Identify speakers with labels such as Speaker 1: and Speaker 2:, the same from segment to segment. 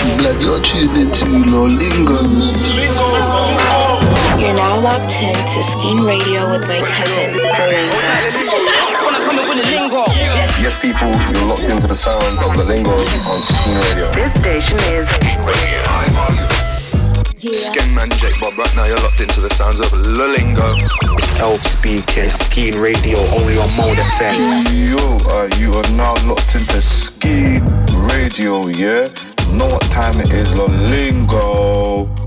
Speaker 1: Blood, you're tuned into Lolingo.
Speaker 2: You're now locked in to Skene Radio with my cousin,
Speaker 3: Yes, people, you're locked into the sound of Lolingo on Skene Radio.
Speaker 4: This station is
Speaker 3: Skin man Jake Bob, right now you're locked into the sounds of Lolingo.
Speaker 5: Help speaking, Skene Radio, only on Mode FM.
Speaker 1: You, uh, you are now locked into Ski Radio, yeah? Know what time it is, Lolingo.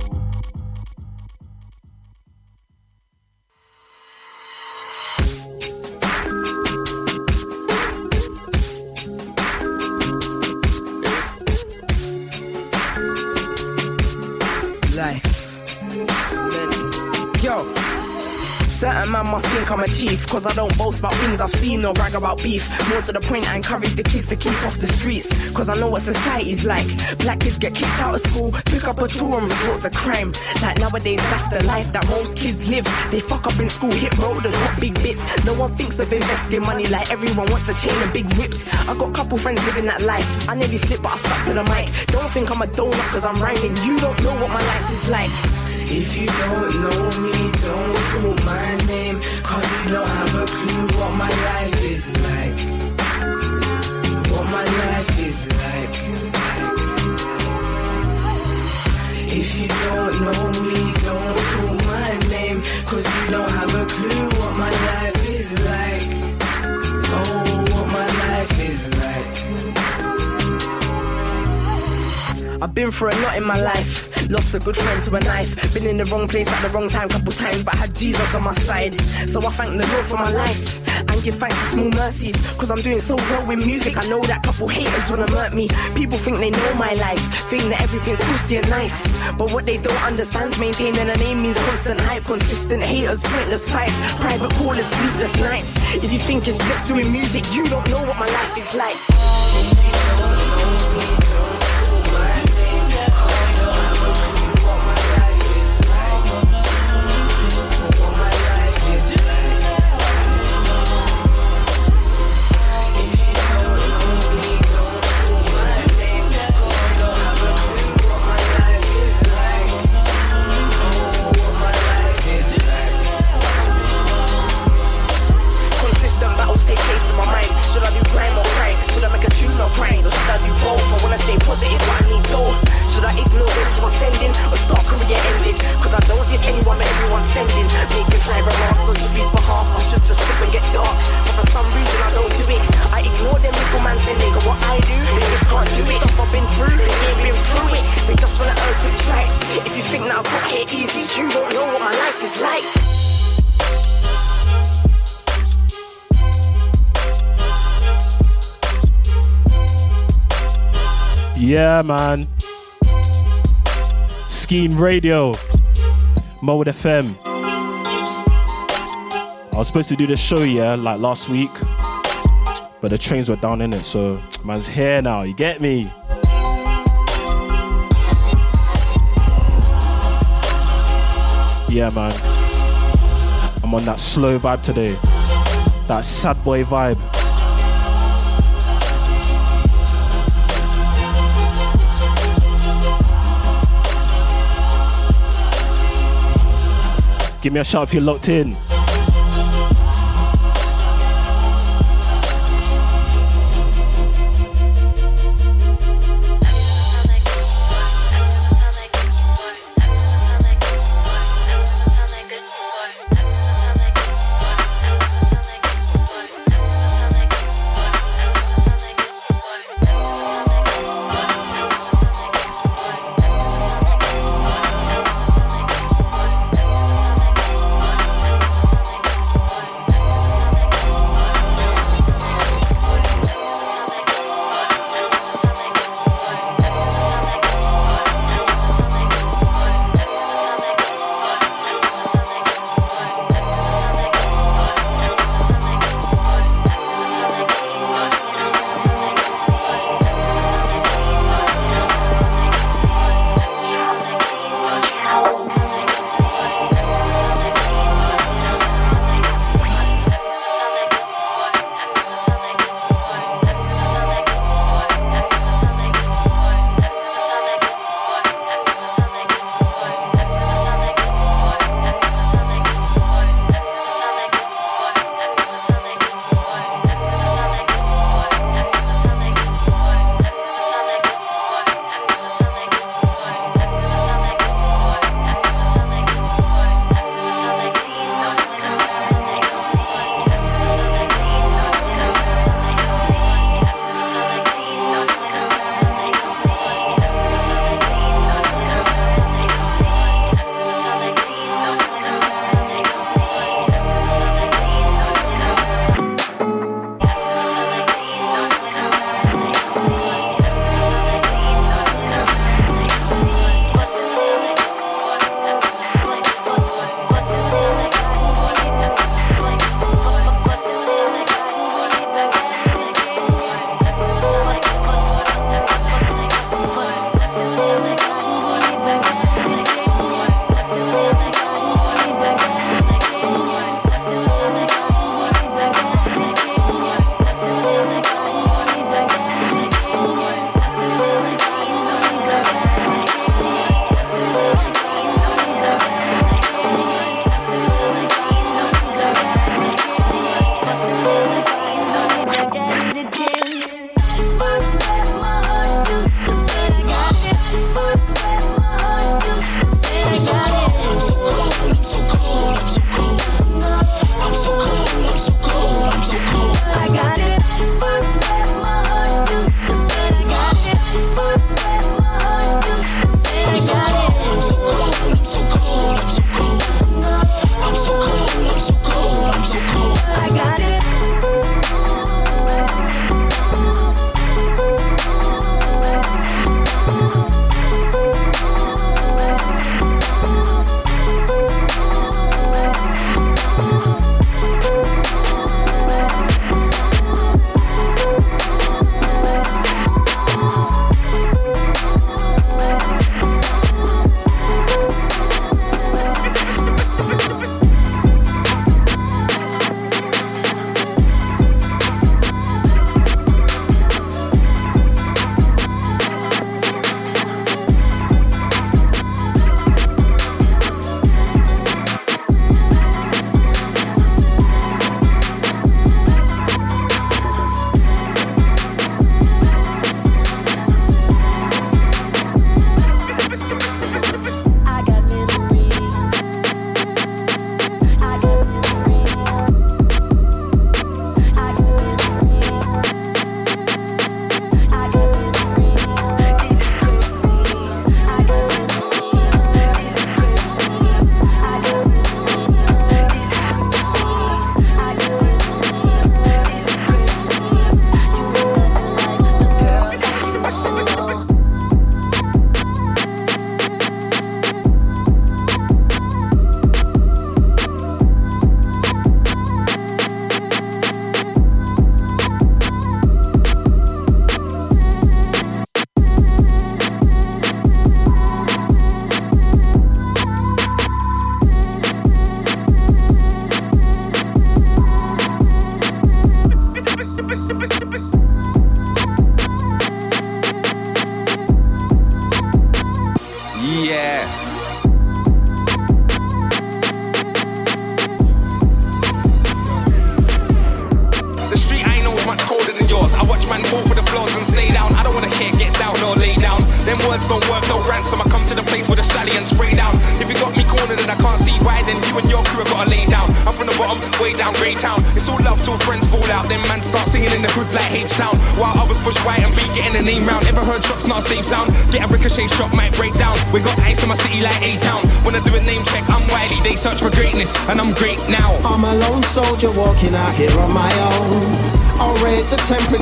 Speaker 6: Must think I'm a chief, cause I don't boast about things I've seen or brag about beef. More to the point, I encourage the kids to keep off the streets, cause I know what society's like. Black kids get kicked out of school, pick up a tool and resort to crime. Like nowadays, that's the life that most kids live. They fuck up in school, hit road and got big bits. No one thinks of investing money like everyone wants a chain and big whips. I got a couple friends living that life. I nearly slipped, but I stuck to the mic. Don't think I'm a donut cause I'm rhyming. You don't know what my life is like. If you don't know me, don't call my name. Cause you don't have a clue what my life is like. What my life is like. If you don't know me, don't call my name. Cause you don't have a clue what my life I've been through a lot in my life. Lost a good friend to a knife. Been in the wrong place at the wrong time couple times, but I had Jesus on my side. So I thank the Lord for my life. And give thanks to small mercies. Cause I'm doing so well with music. I know that couple haters wanna hurt me. People think they know my life. Think that everything's Christian nice. But what they don't understand is maintaining a name means constant hype, consistent haters, pointless fights, private callers, sleepless nights. If you think it's just doing music, you don't know what my life is like. Wanna stay positive, but I need. Should I ignore are sending or start career ending? Cause I don't diss anyone, but everyone's sending. Making sly remarks on Jimmy's behalf. I should just slip and get dark. But for some reason I don't do it. I ignore them little man sending. Cause what I do, they just can't do it. Stuff I've been through, they ain't been through it. They just wanna earn quick strikes. If you think that I got here easy, you don't know what my life is like.
Speaker 7: Yeah, man. Scheme Radio, Mode FM. I was supposed to do the show, yeah, like last week, but the trains were down in it, so man's here now. You get me? Yeah, man. I'm on that slow vibe today, that sad boy vibe. Give me a shout if you're locked in.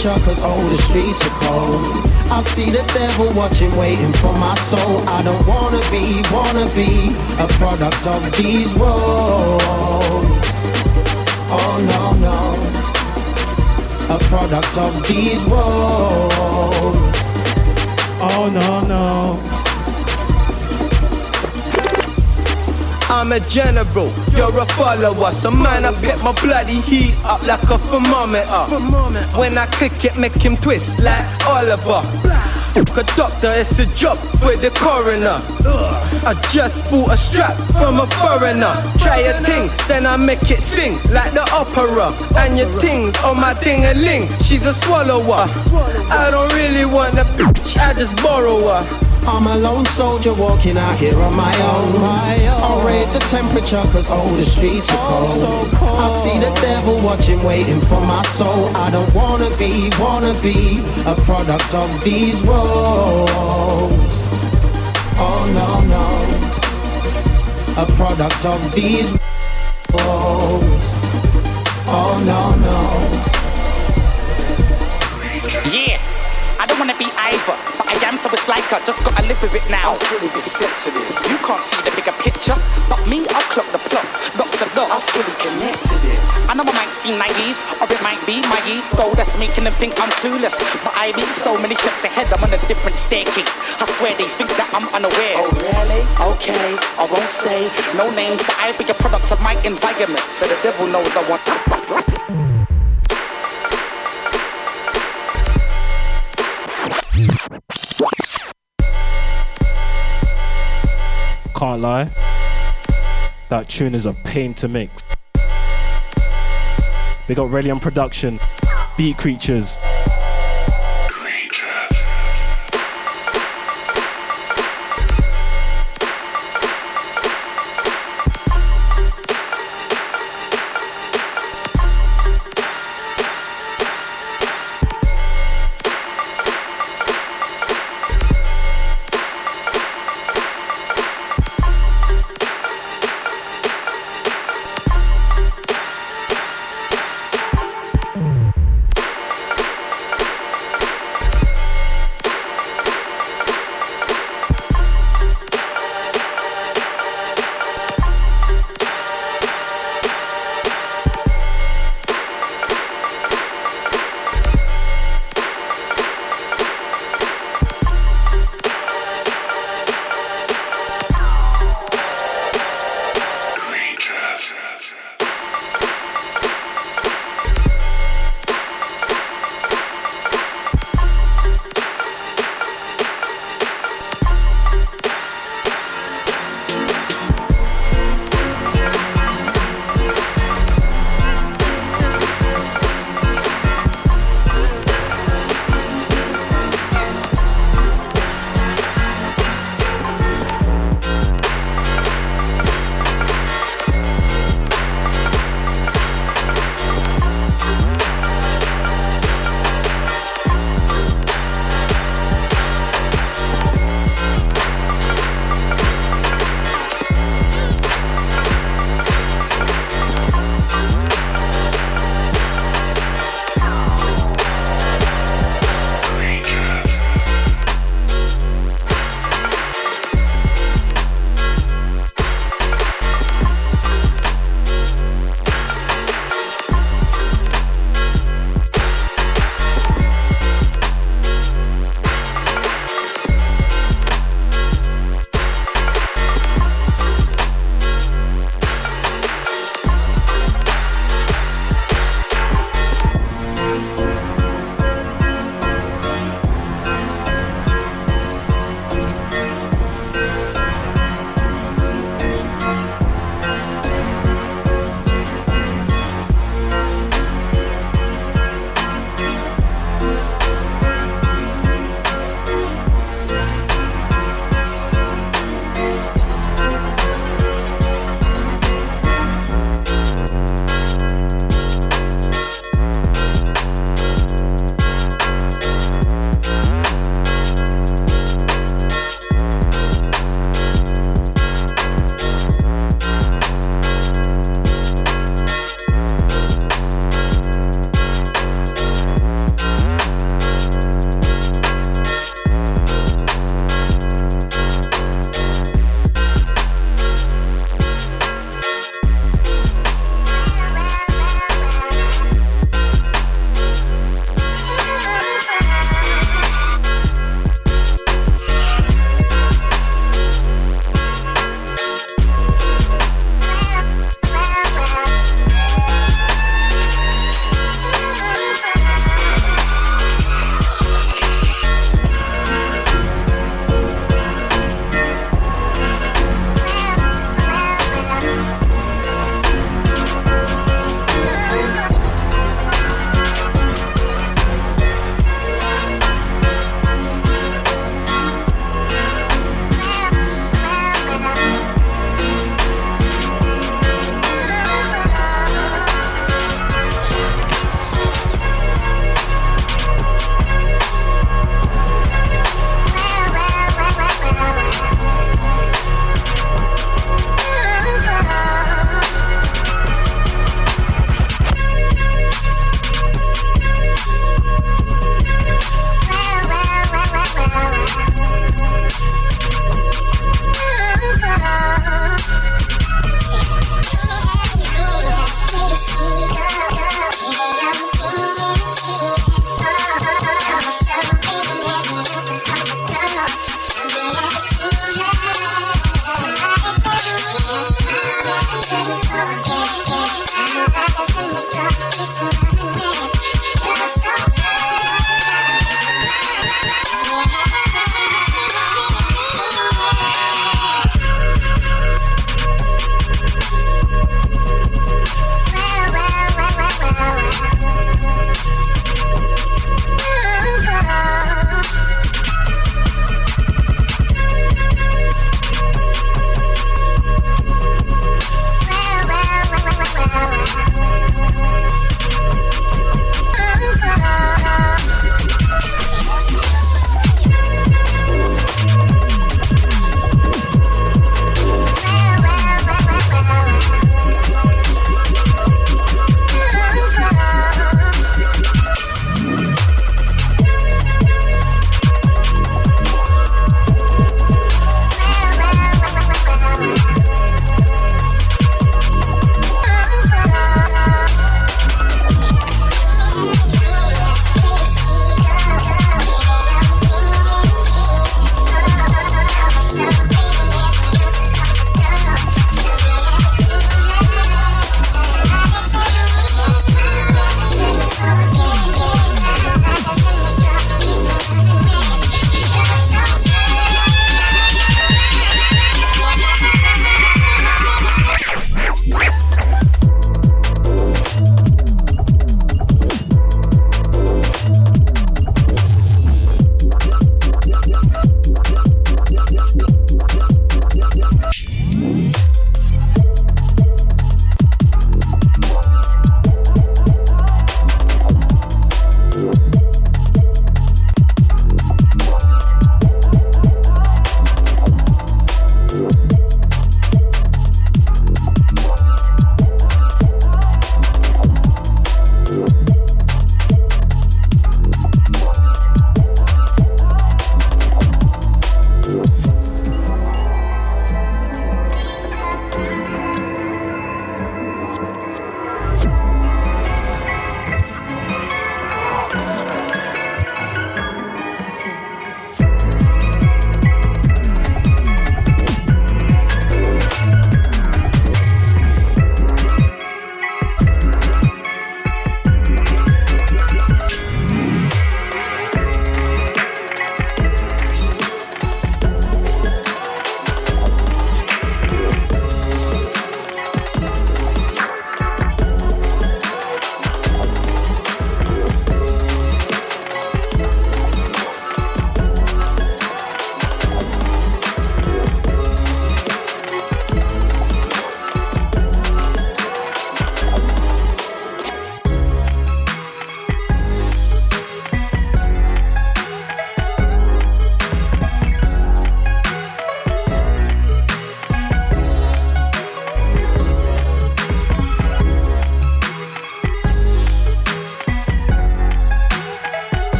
Speaker 8: Temperature cause all the streets are cold. I see the devil watching, waiting for my soul. I don't wanna be, wanna be a product of these roads. Oh no, no. A product of these roads.
Speaker 7: Oh no no.
Speaker 9: I'm a general, you're a follower. So man, I get my bloody heat up like a thermometer. When I click it, make him twist like Oliver. A doctor, it's a job for the coroner. I just bought a strap from a foreigner. Try a thing, then I make it sing like the opera. And your things on my ding a ling. She's a swallower. I don't really want a bitch, I just borrow her.
Speaker 8: I'm a lone soldier walking out here on my own. Raise the temperature cause all the streets are cold. I see the devil watching, waiting for my soul. I don't wanna be, wanna be a product of these roads. Oh no, no. A product of these roads. Oh no, no.
Speaker 10: Wanna be either, but I am, so it's like I just gotta live with it now.
Speaker 11: I'm fully accepted it.
Speaker 10: You can't see the bigger picture, but me, I clock the plot, lock to lock.
Speaker 11: I'm fully connected it.
Speaker 10: I know I might seem naive, or it might be my ego that's making them think I'm clueless. But I be so many steps ahead, I'm on a different staircase. I swear they think that I'm unaware.
Speaker 11: Oh really?
Speaker 10: Okay, I won't say no names, but I be a product of my environment, so the devil knows I want.
Speaker 7: Can't lie. That tune is a pain to mix. Big up Relium Production, Beat Creatures.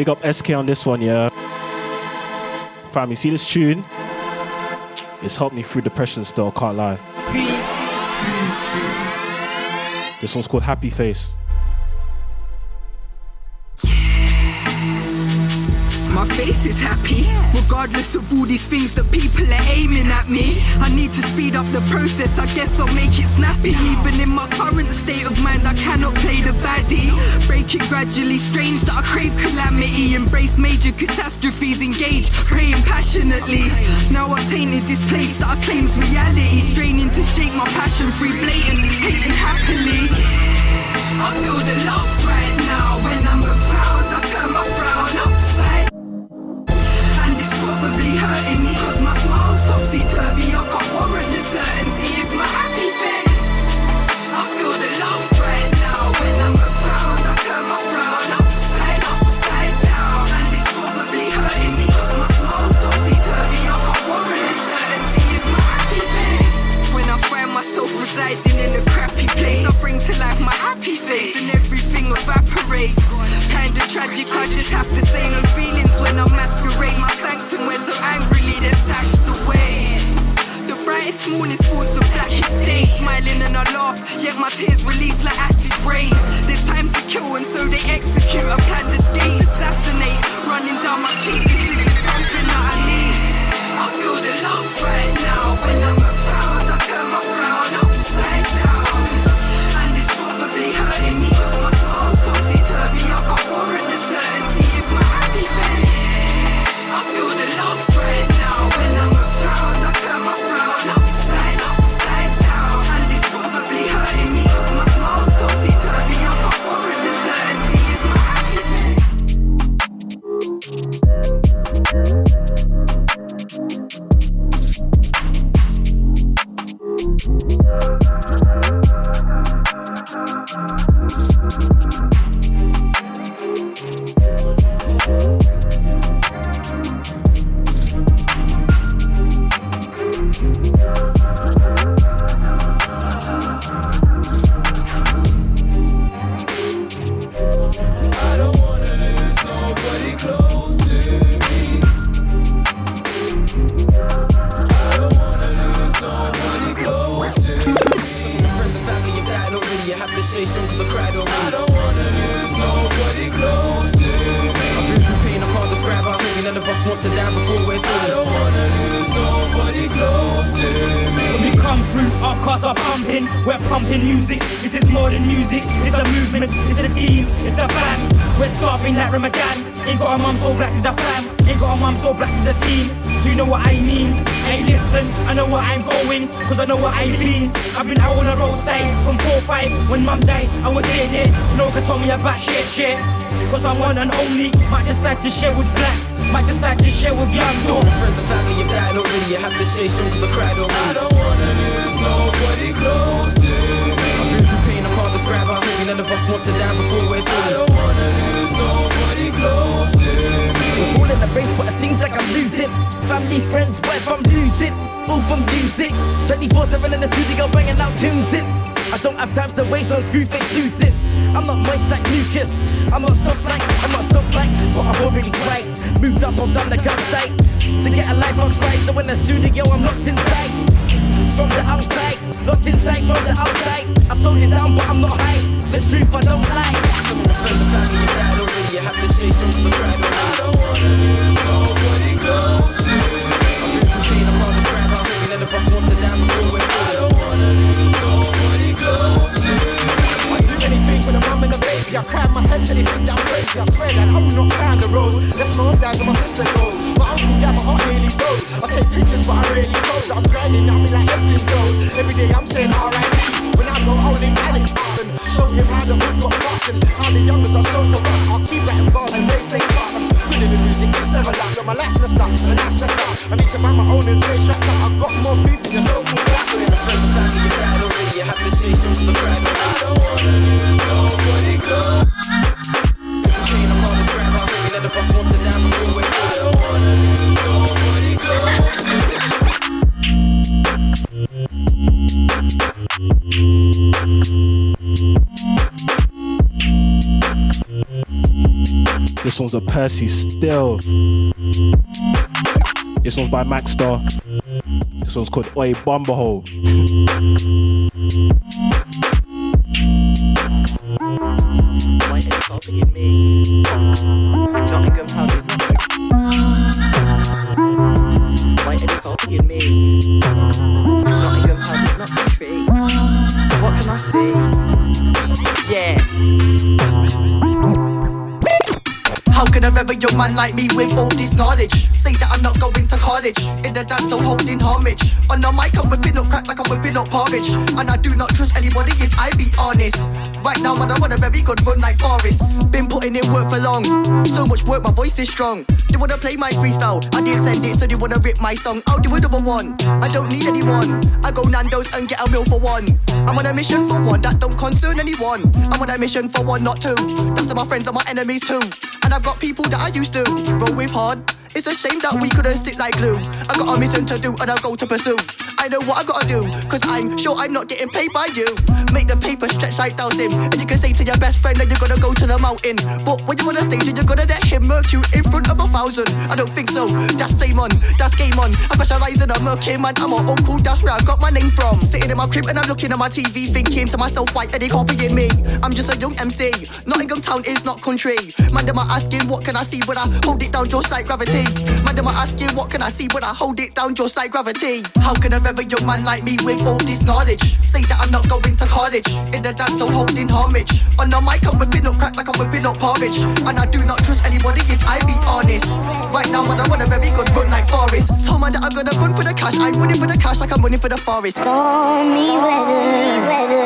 Speaker 7: Big up SK on this one, yeah. Fam, you see this tune? It's helped me through depression still, can't lie. This one's called Happy Face.
Speaker 12: Face is happy, regardless of all these things that people are aiming at me. I need to speed up the process, I guess I'll make it snappy. Even in my current state of mind, I cannot play the baddie. Break it gradually, strange that I crave calamity. Embrace major catastrophes, engage, praying passionately. Now I've tainted this place that I claim's reality. Straining to shake my passion free, blatant, hating happily. I feel the love right now when I'm my smile's topsy-turvy I can't warrant I to life my happy face And everything evaporates Kinda tragic, I just have to say no feelings when I masquerade. My sanctum where so angrily they're stashed away. The brightest morning sports the blackest day. Smiling and I laugh, yet my tears release like acid rain. There's time to kill, and so they execute a plan to escape, assassinate, running down my cheek. This is something that I need. I feel the love right now when I'm
Speaker 13: We're
Speaker 14: starving like Ramadan. Ain't got a mum so black as the fam. Ain't got a mum so black as the team. Do you know what I mean? Hey, listen, I know where I'm going, cause I know what I mean. I've been out on the roadside from 4-5 when mum died. I was there, there. No one can tell me about shit, shit. Cause I'm one and only. Might decide to share with blacks. Might decide to share with young.
Speaker 13: Some of my friends and family have died already. You have to stay strong 'cause I cried
Speaker 15: I don't wanna lose nobody close to
Speaker 13: how none of us want to die before we're
Speaker 15: I
Speaker 13: told.
Speaker 15: don't wanna lose nobody close to me.
Speaker 16: We're all in the race, but it seems like I'm losing. Family, friends, if I'm losing? All from music. 24 7 in the studio, banging out tunes in. I don't have time to waste on screw face losing. I'm not moist like Lucas. I'm not soft like, I'm not soft like, but I'm already right. Moved up, I'm done the gun. To get a life on Friday, so in the studio, I'm locked inside. From the outside, locked inside from the outside. I'm floating down, but I'm not high. The truth, I don't lie.
Speaker 13: Some of my friends and family have died already. You have to 'cause I cried already.
Speaker 15: I don't wanna lose nobody close to
Speaker 13: been through pain, I can't how heavy none of us want to die before we're
Speaker 15: I
Speaker 17: and. I cry my head to the that I'm crazy. I swear that I will not on the road. That's my dad and my sister goes. My uncle, yeah, my heart really goes. I take pictures, but I really close. I'm grinding, I be like everything goes. Every day I'm saying alright. When I go in Alex Martin, show him how the hood got fucking. How the youngers are so corrupt. I'll keep writing bars and they stay fast. I'm the music, it's never like But my last messed up, my last messed up. I need to mind my own and up. I've got more beef than your so-called black.
Speaker 13: Friends and family already. You have to
Speaker 15: don't
Speaker 13: us want to die before
Speaker 15: I don't wanna lose
Speaker 7: this one's a Percy Still. This one's by Maxstar. This one's called Oi
Speaker 18: Bumberhole. like me with all this knowledge say that I'm not going to college? In the dance, I'm holding homage. On the mic, I'm whipping up crack like I'm whipping up porridge. And I do not trust anybody if I be honest. Right now, man, I want a very good run like Forrest. Been putting in work for long. So much work, my voice is strong. They wanna play my freestyle. I didn't send it, so they wanna rip my song. I'll do another one. I don't need anyone. I go Nando's and get a meal for one. I'm on a mission for one that don't concern anyone. I'm on a mission for one, not two. That's to my friends and my enemies too. And I've got people that I used to roll with hard. It's a shame that we couldn't stick like glue. I got a mission to do and a goal to pursue. I know what I gotta do, cause I'm sure I'm not getting paid by you. Make the paper stretch like dowsing. And you can say to your best friend that you're gonna go to the mountain. But when you're on the stage, and you're gonna let him murk you in front of a thousand. I don't think so. That's flame on, that's game on. I specialize in a murking man. I'm an uncle, that's where I got my name from. Sitting in my crib and I'm looking at my TV, thinking to myself, why are they copying me? I'm just a young MC. Nottingham Town is not country. Man, them are asking, what can I see when I hold it down just like gravity? Man, them are asking, what can I see when I hold it down just like gravity? How can a very young man like me with all this knowledge say that I'm not going to college? In the dance, I'm holding homage. On the mic, I'm whipping up crack like I'm whipping up porridge. And I do not trust anybody if I be honest. Right now, man, I want a very good run like Forrest. Told man that I'm gonna run for the cash. I'm running for the cash like I'm running for the forest. Stormy weather.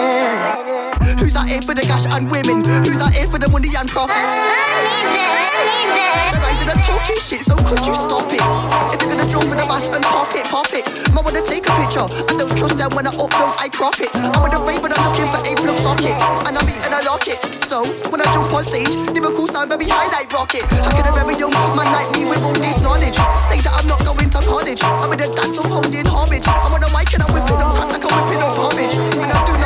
Speaker 18: Who's out here for the cash and women? Who's out here for the money and profit? The guys in the talking shit, so could you stop it? If you're gonna draw for the mash and pop it, pop it. I wanna take a picture. I don't trust them when I upload, I crop it. I'm with a rave, but I'm looking for a plug socket. And I'm eating a locket. So when I jump on stage, lyrical sound very high like rockets. How can a very young man like me with all this knowledge say that I'm not going to college? I'm in the dance, I'm holding homage. I'm on the mic and I'm whipping up crack like I'm whipping up porridge. And I do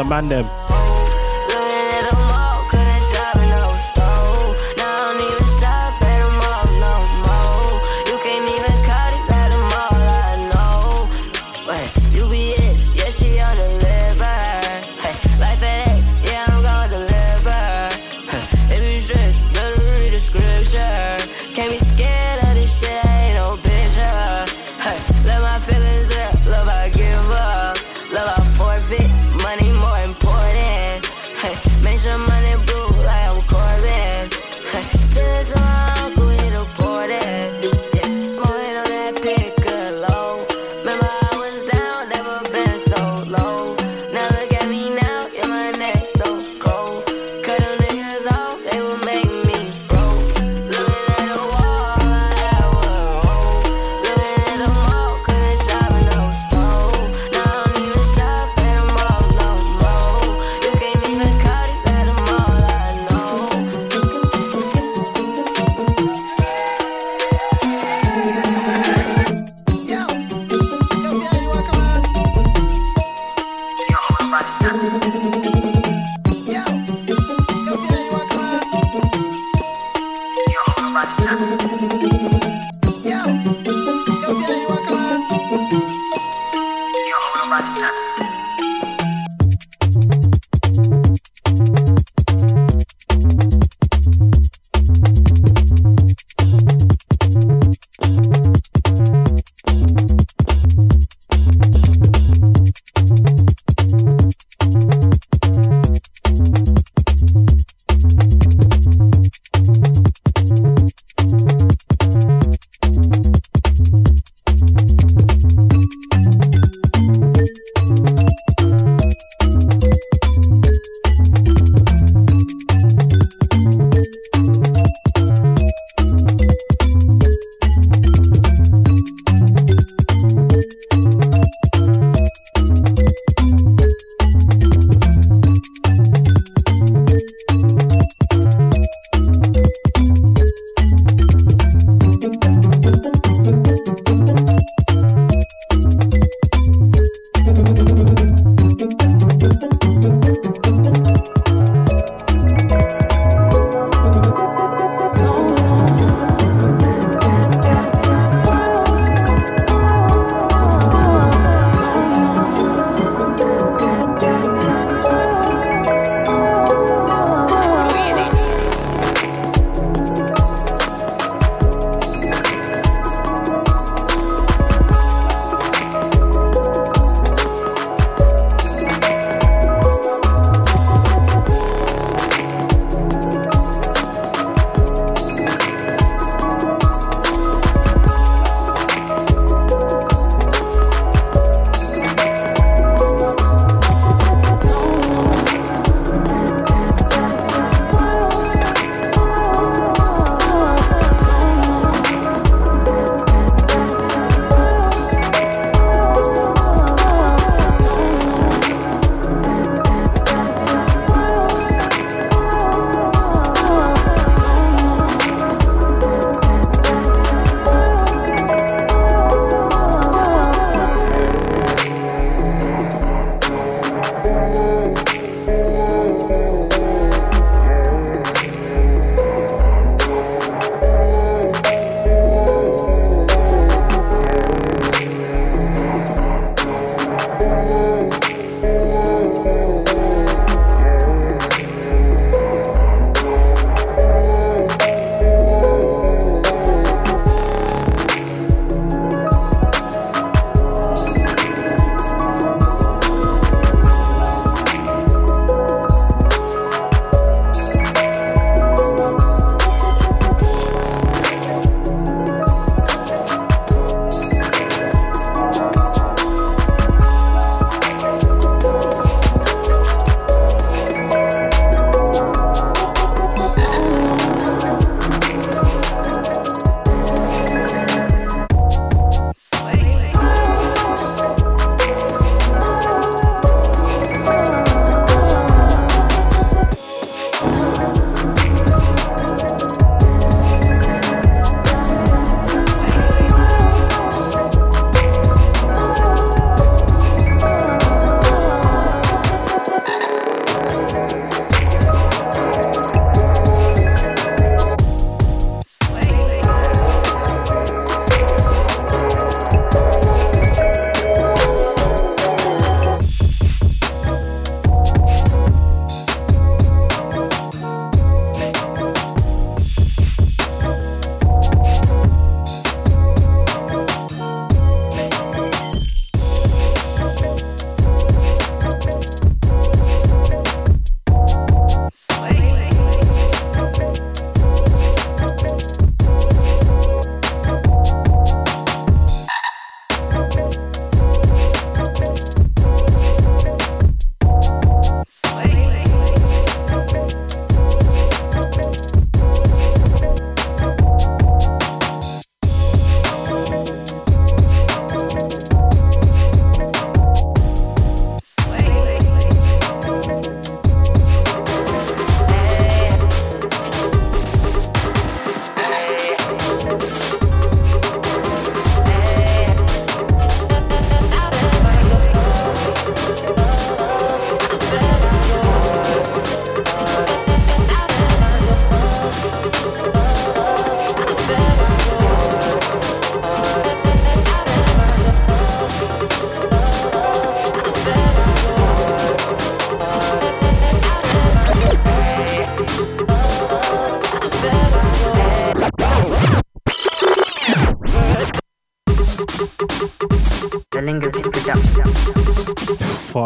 Speaker 7: the
Speaker 19: man them.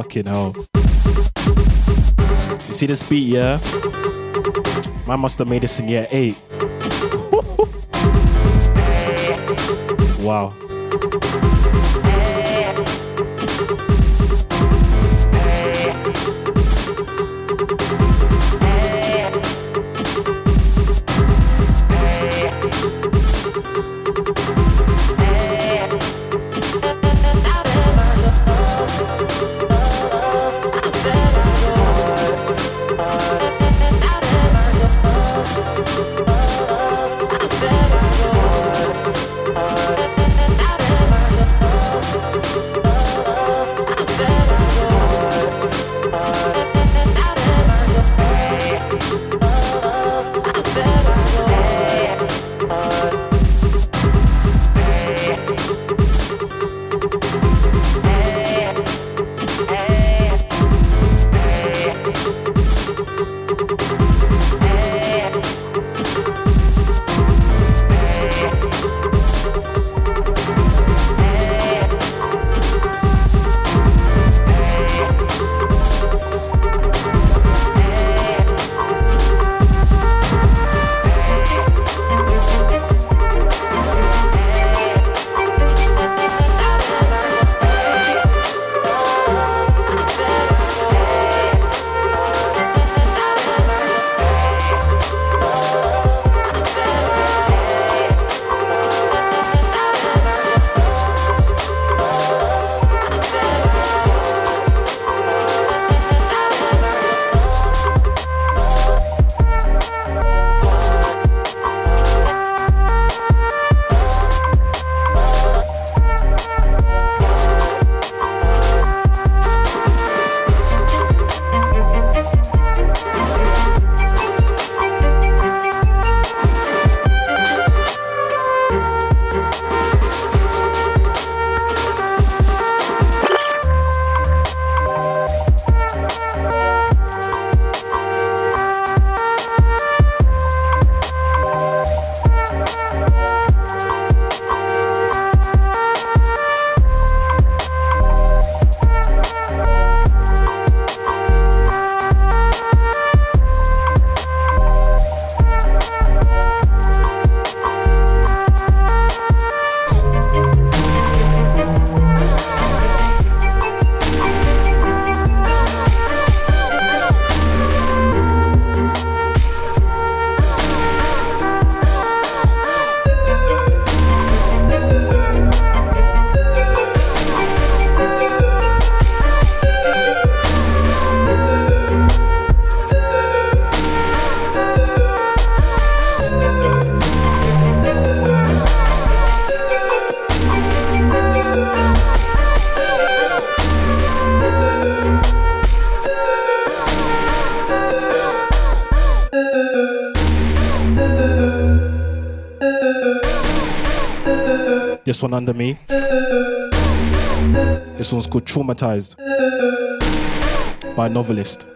Speaker 7: Fucking hell. You see this beat, yeah? Man must have made this in year eight. wow. One under me. This one's called Traumatized by a novelist.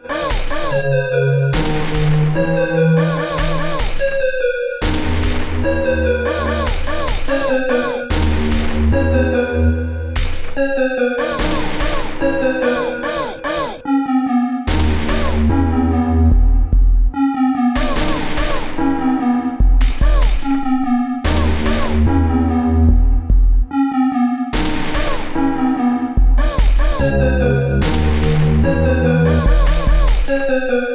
Speaker 7: Thank you.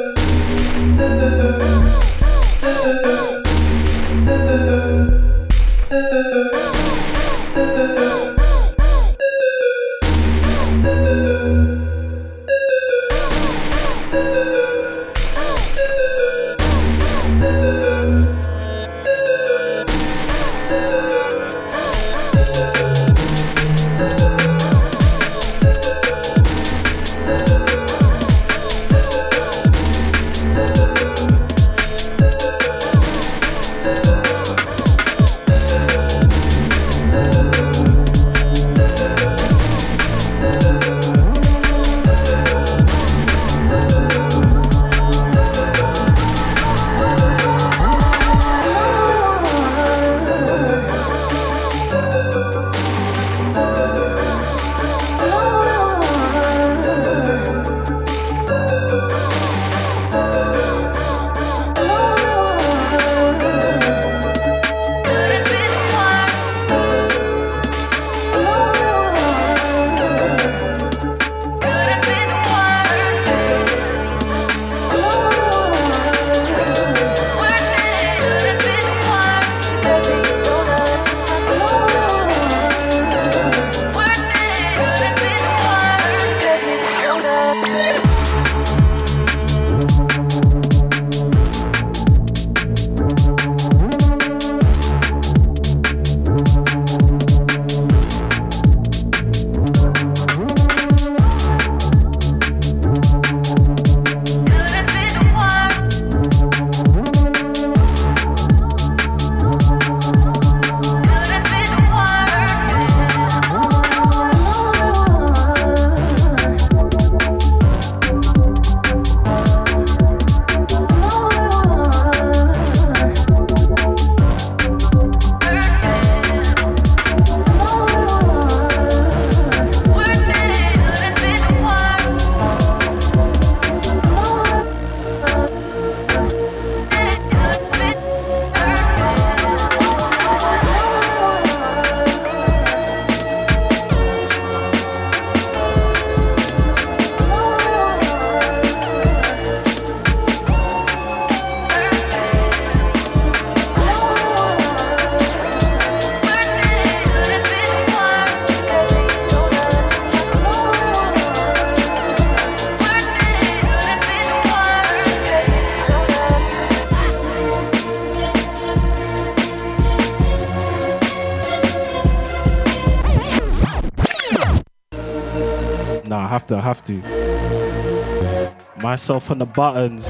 Speaker 7: Myself on the buttons.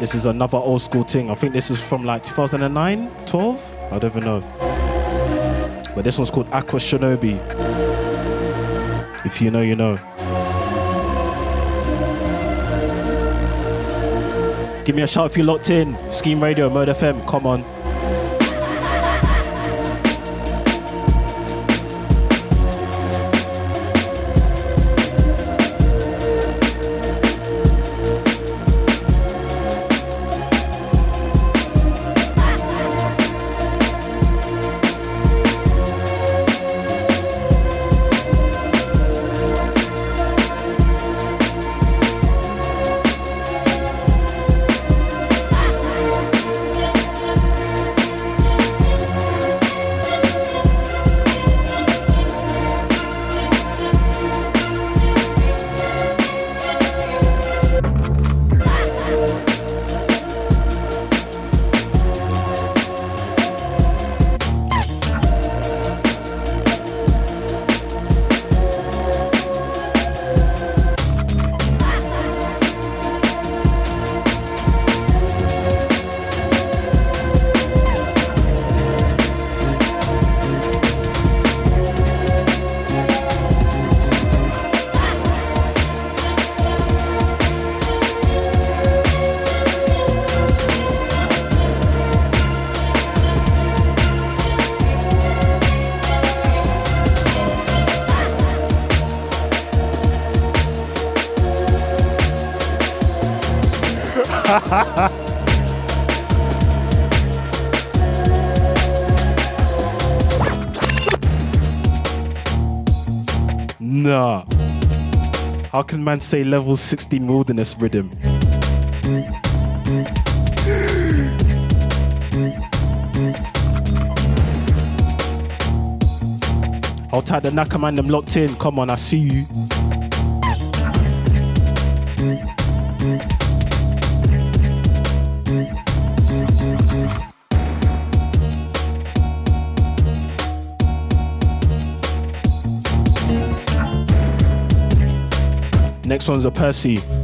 Speaker 7: This is another old school thing. I think this is from like 2009, 12? I don't even know. But this one's called Aqua Shinobi. If you know, you know. Give me a shout if you're locked in. Scheme Radio, Mode FM, come on. nah. How can man say level 16 wilderness rhythm? I'll tie the knacker man them locked in. Come on, I see you. Next one's a Percy.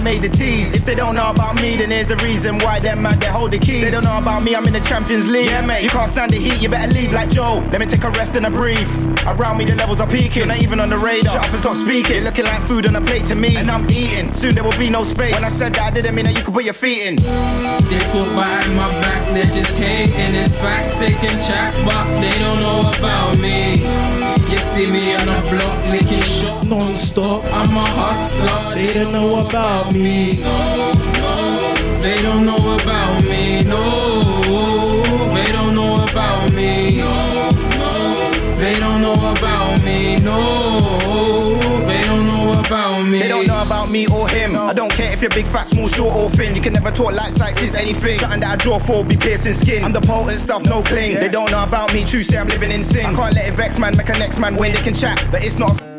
Speaker 20: I made the tease. If they don't know about me, then here's the reason why them man they hold the keys. They don't know about me, I'm in the Champions League. Yeah, mate. You can't stand the heat, you better leave like Joe. Let me take a rest and a breathe. Around me, the levels are peaking. You're not even on the radar. Shut up and stop speaking. Looking like food on a plate to me, and I'm eating. Soon there will be no space. When I said that, I didn't mean that you could put your feet in.
Speaker 15: They talk behind my back, they just hate and it's facts. They can chat, but they don't know about me. You see me on the block, licking shots
Speaker 7: non-stop.
Speaker 15: I'm a hustler,
Speaker 7: They don't know about me.
Speaker 15: No, no, They don't know about me, no. They don't know about me. No, no, They don't know about me, no. They don't know about me.
Speaker 20: They don't know me or him. I don't care if you're big, fat, small, short, or thin. You can never talk like Sykes is anything. Something that I draw for be piercing skin. I'm the potent stuff, no cling. They don't know about me, true, say I'm living in sin. I can't let it vex, man, make a next man win. They can chat, but it's not.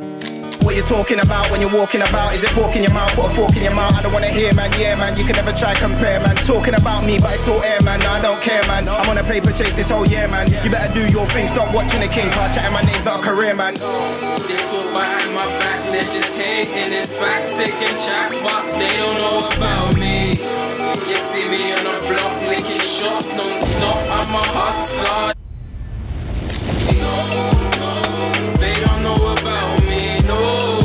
Speaker 20: What you talking about when you're walking about? Is it pork in your mouth? Put a fork in your mouth. I don't wanna hear, man. Yeah, man. You can never try compare, man. Talking about me, but it's all air, man. Nah, I don't care, man. I'm on a paper chase this whole year, man. You better do your thing. Stop watching the king card. Chatting my name's not a career, man.
Speaker 15: They talk behind my back, they just hate and it's facts. They can chat, but they don't know about me. You see me on the block, licking shots non-stop. I'm a hustler. know don't know about me, no.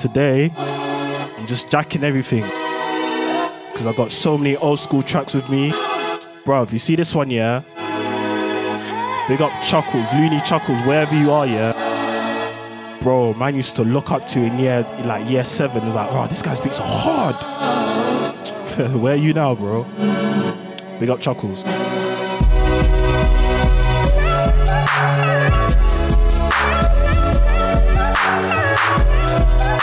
Speaker 7: today, I'm just jacking everything. Because I've got so many old school tracks with me. Bruv, you see this one, yeah? Big up Chuckles, Looney Chuckles, wherever you are, yeah? Bro, man used to look up to in year, like year seven. It's like, oh, this guy speaks hard. Where are you now, bro? Big up Chuckles.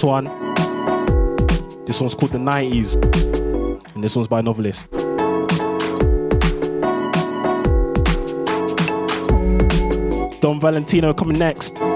Speaker 7: this one. This one's called the 90s. And this one's by novelist. Don Valentino coming next.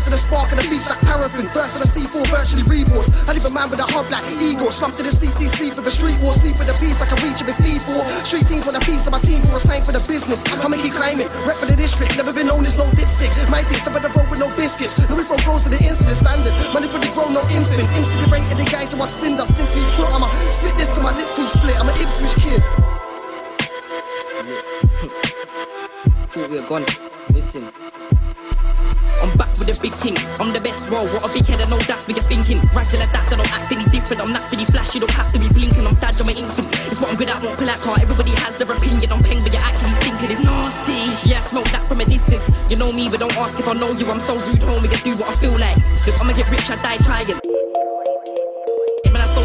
Speaker 11: My
Speaker 21: words the spark and the beast like paraffin. First of the C4, virtually remorse. I leave a man with a hub like ego. Slumped to the sleep, these sleep with the street war. Sleep with the peace, I can reach if it's P4. Street teams want a piece of my team for it's time for the business. I'ma keep climbing, rep for the district. Never been known as no dipstick. My team step at the road with no biscuits. No we bros to the incident standard. Money for the grown, no infant. Instantly ranking the gang to my cinder. Simply put, I'ma spit this to my lips through split. I'm an Ipswich kid.
Speaker 11: Thought we were gone. Listen. I'm back with a big team. I'm the best role. What a big head, I know that's what you're thinking. Till I that, I don't act any different. I'm naturally flash, you don't have to be blinking. I'm dad, I'm an infant. It's what I'm good at, won't pull out car. Everybody has their opinion. I'm peng, but you're actually stinking. It's nasty. Yeah, I smoke that from a distance. You know me, but don't ask if I know you. I'm so rude, homie. Do what I feel like. Look, I'ma get rich, I die trying.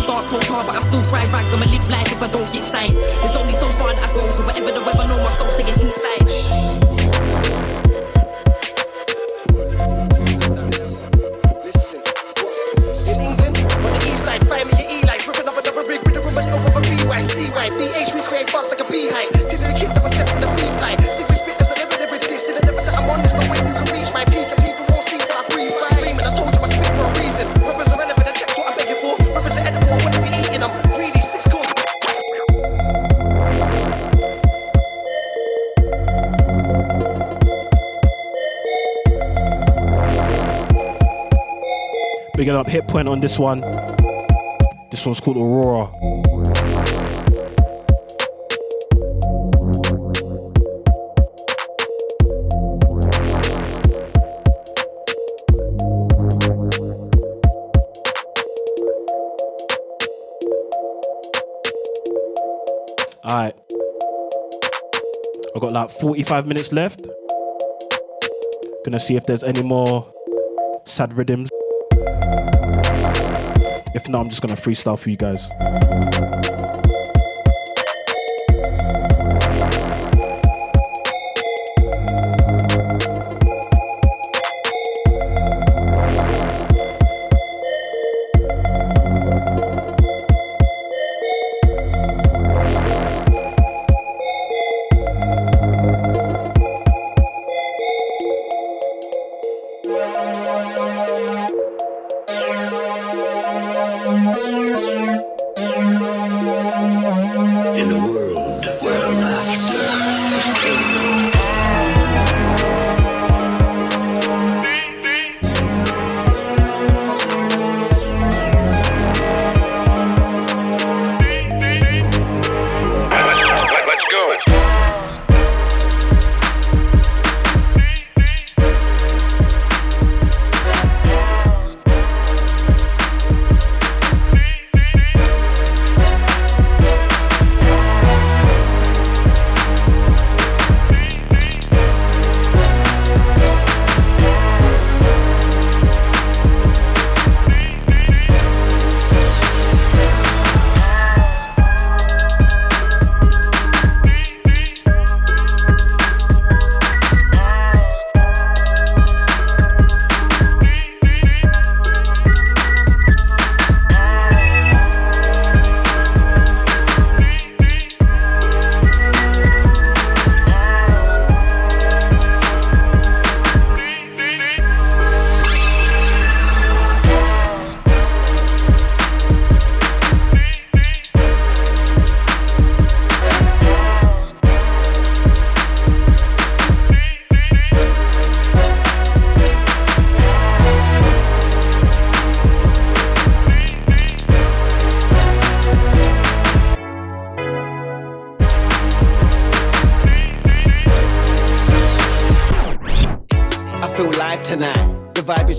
Speaker 11: Dark, cold hard, but I still try rags. I'ma live life if I don't get signed. There's only so far that I go, so whatever the weather, know my soul's staying inside.
Speaker 21: The and BY, CY, BH, we create bust like a beehive. Did the kid that was testing the beef spit, there's a level there is in the that I'm there's no way you can reach my peak, and people won't see that I breeze by. Screaming, I told you I spit for a reason. Rappers are relevant, and checks what I'm begging for. Are edible, I wanna be eating them. Six.
Speaker 7: Bigging up Hit Point on this one. This one's called Aurora. Alright. I've got like 45 minutes left. Gonna see if there's any more sad rhythms. If not, I'm just gonna freestyle for you guys.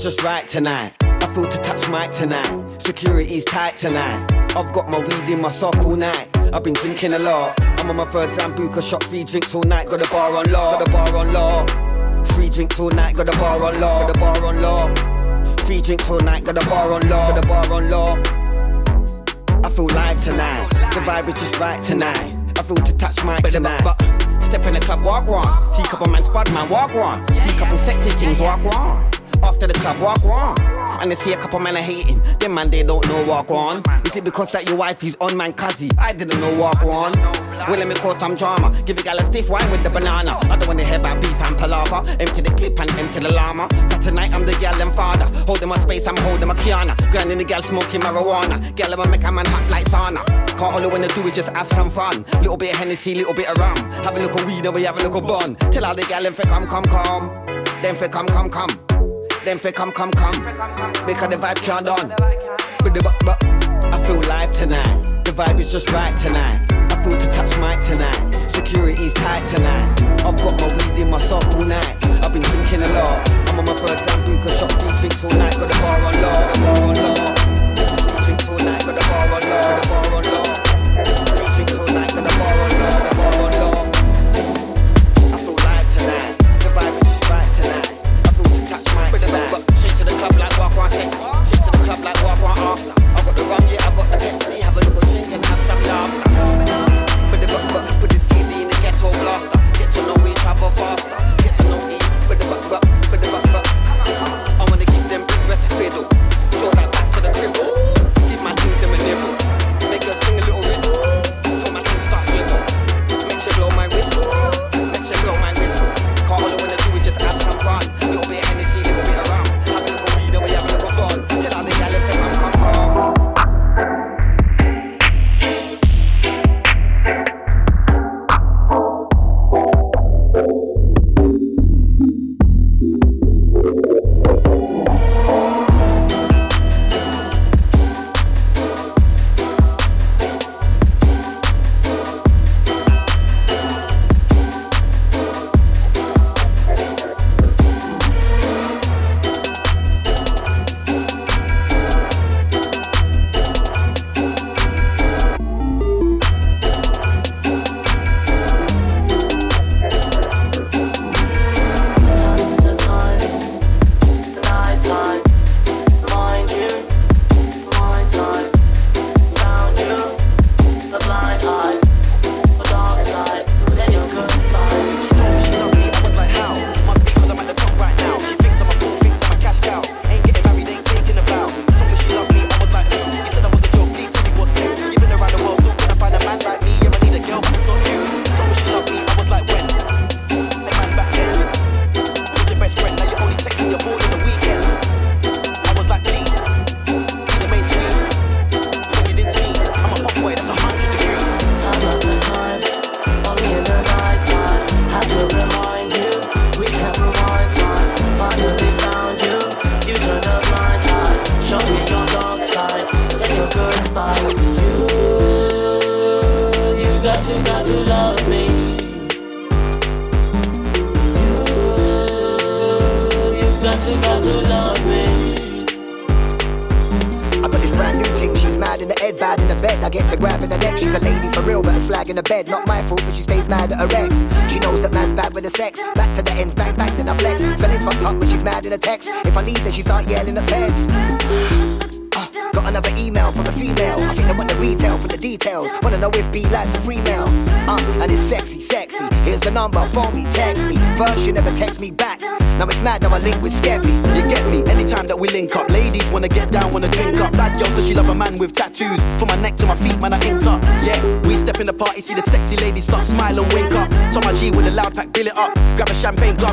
Speaker 17: Just right tonight. I feel to touch mic tonight. Security's tight tonight. I've got my weed in my sock all night. I've been drinking a lot. I'm on my third Sambuca shot, three drinks all night. Got a bar on law, got a bar on law. Three drinks all night, got a bar on law, got a bar on law. Three drinks all night, got a bar on law, got a bar on law. I feel live tonight. The vibe is just right tonight. I feel to touch mic tonight. Step in the club, walk one. See couple man spot man, walk one. See couple sexy things, walk one. After the club, walk on. And they see a couple men are hating. Them man, they don't know walk on. Is it because that your wife is on man cuzzy? I didn't know walk on. Well, let me call some drama. Give a gal a stiff wine with the banana. I don't wanna hear about beef and palaver. Empty the clip and empty the llama. But tonight I'm the gal and father. Holding my space, I'm holding my Kiana. Grinding the gal smoking marijuana. Gal I'ma make a man hot like sauna. Can't all I wanna do is just have some fun. Little bit of Hennessy, little bit of rum. Have a little weed and we have a little bun. Tell all the gal fi come, come, come. Them fi come, come, come. Them fi come, come, come. Because the vibe can't done. But the but, but I feel live tonight. The vibe is just right tonight. I feel to touch mic tonight. Security's tight tonight. I've got my weed in my sock all night. I've been drinking a lot. I'm on my third Sambuca shot, three drinks all night. Got the bar on law, got the bar on. Three drinks all night, got the bar on law, got the bar on law.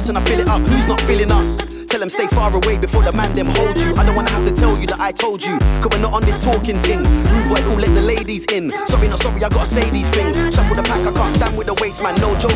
Speaker 22: Glass and I fill it up. Who's not feeling us? Tell them stay far away before the man them hold you. I don't wanna have to tell you that I told you. Cause we're not on this talking ting. Rude boy, cool, let the ladies in. Sorry, not sorry, I gotta say these things. Shuffle the pack, I can't stand with the waste man. No jokers,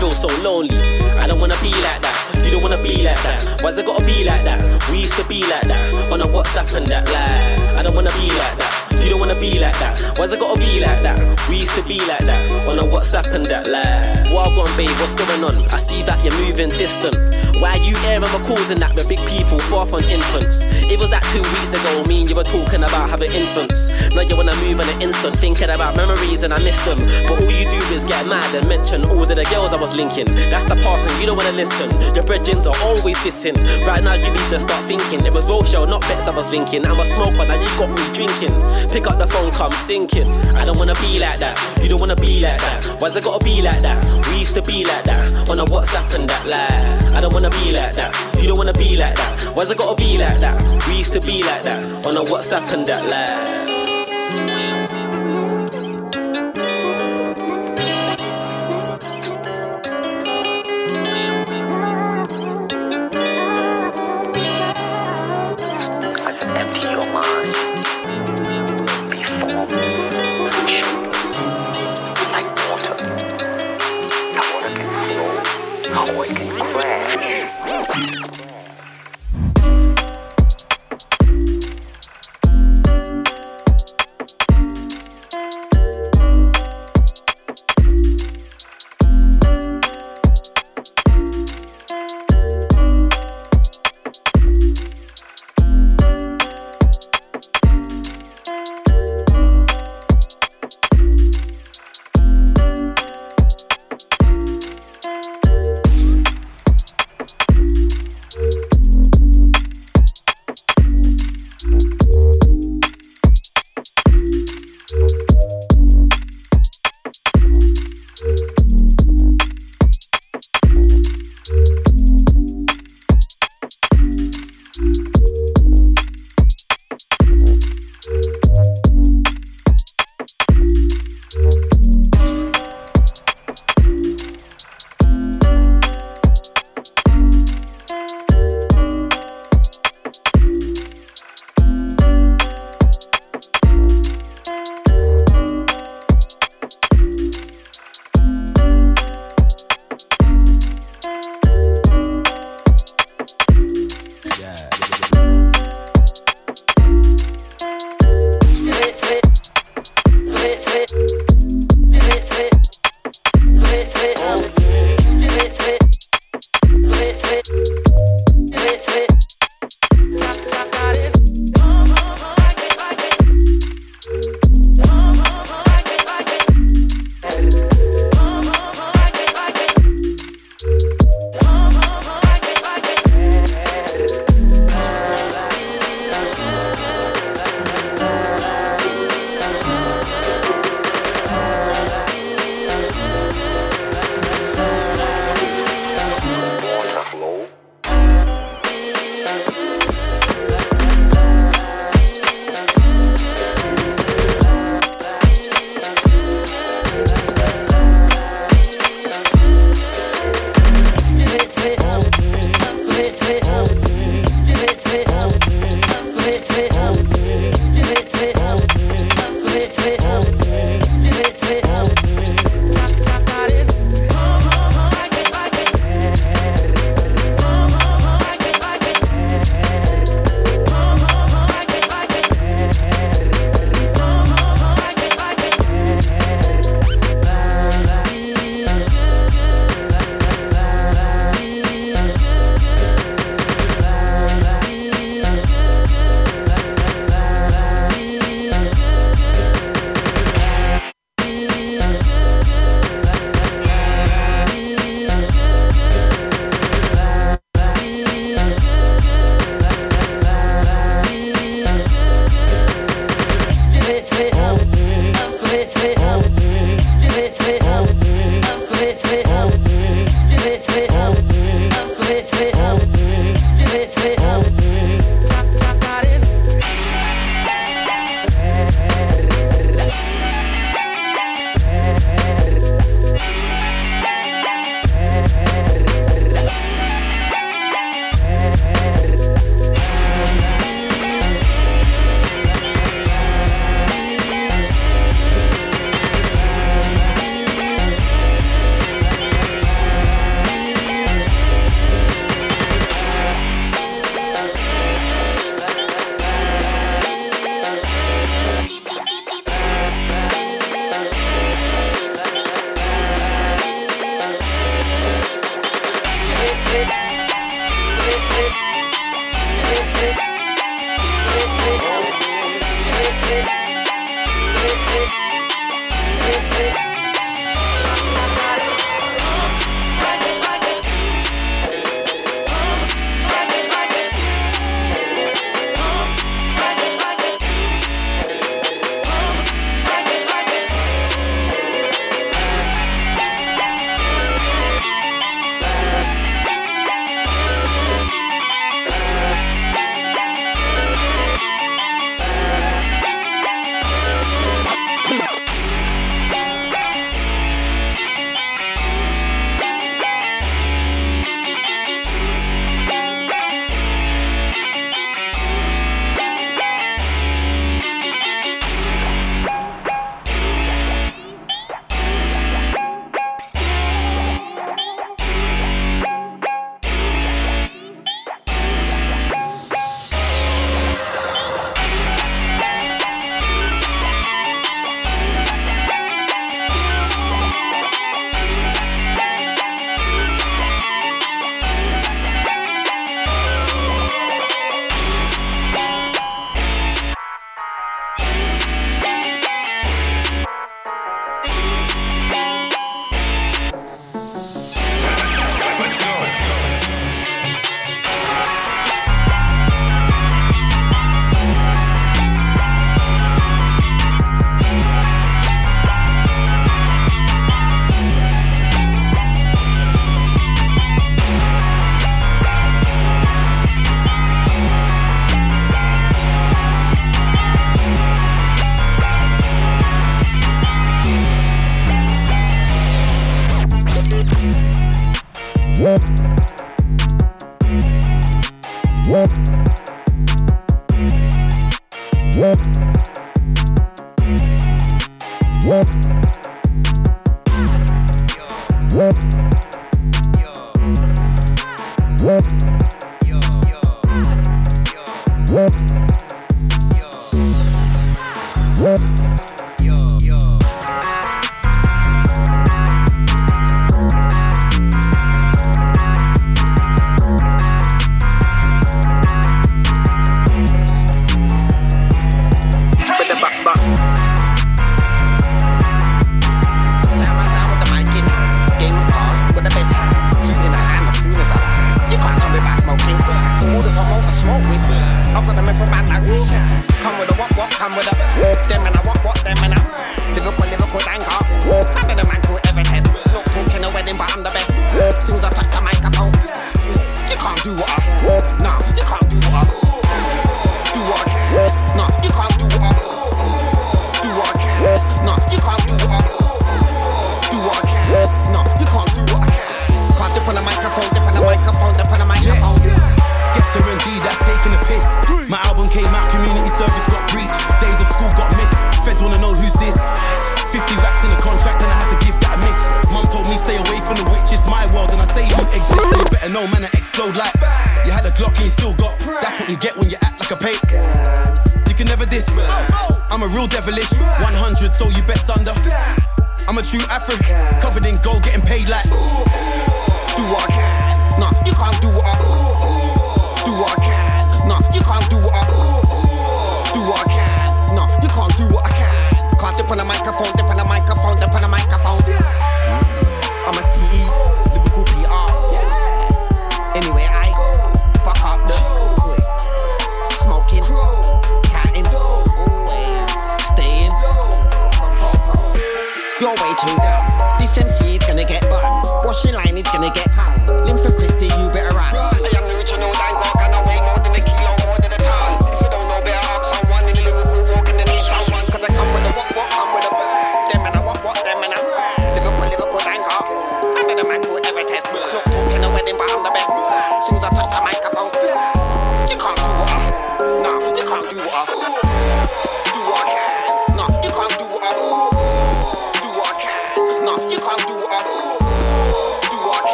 Speaker 23: feel so lonely. I don't wanna be like that. You don't wanna be like that. Why's it gotta be like that? We used to be like that. On a WhatsApp and that lie. I don't wanna be like that. You don't wanna be like that. Why's it gotta be like that? We used to be like that. On a WhatsApp and that. Well gone, babe, what's going on? I see that you're moving distant. Why you airing my calls and that with big people, far from infants? It was that two weeks ago, me and you were talking about having infants. Now you wanna move on an instant, thinking about memories and I miss them. But all you do is get mad and mention all of the girls I was linking. That's the past and you don't wanna listen. Your brethrens are always dissing. Right now you need to start thinking. It was Rochelle, not Bex I was linking. I'm a smoker, now you got me drinking. Pick up the phone, come sinking. I don't wanna be like that. You don't wanna be like that. Why's it gotta be like that? We used to be like that. On a WhatsApp and that lie. I don't wanna be like that. You don't wanna be like that. Why's it gotta be like that? We used to be like that. On a WhatsApp and that lie.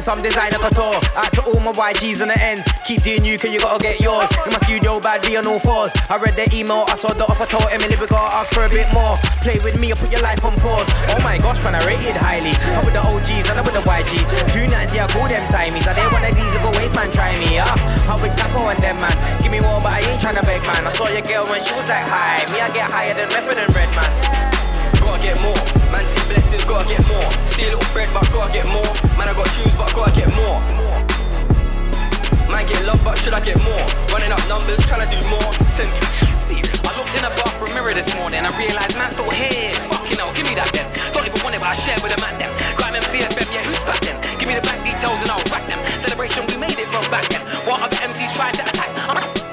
Speaker 24: In
Speaker 22: some designer couture. Out to all my YGs on the ends. Keep doing you, cause you gotta get yours. In my studio, bad be on all fours. I read the email, I saw the offer, told Emily we gotta ask for a bit more. Play with me or put your life on pause. Oh my gosh, man, I rated highly. I'm with the OGs and I'm with the YGs. Two nights, yeah, I call them Siamese. I did one of these, go waste man, try me, yeah. I'm with Capo and them, man. Give me more, but I ain't tryna beg, man. I saw your girl when she was like, hi. Me, I get higher than Method and Red, man.
Speaker 25: Gotta get more. Man, see blessings, gotta get more. See a little bread, but gotta get more. Man, I got shoes, but gotta get more. Man, get love, but should I get more? Running up numbers, trying to do more. Send
Speaker 26: serious. I looked in a bathroom mirror this morning and realised man's still here. Fucking hell, give me that then. Don't even want it, but I share with a man them. Grime MCFM, yeah, who's back then? Give me the bank details and I'll rack them. Celebration, we made it from back then. While other MCs tried to attack. I'm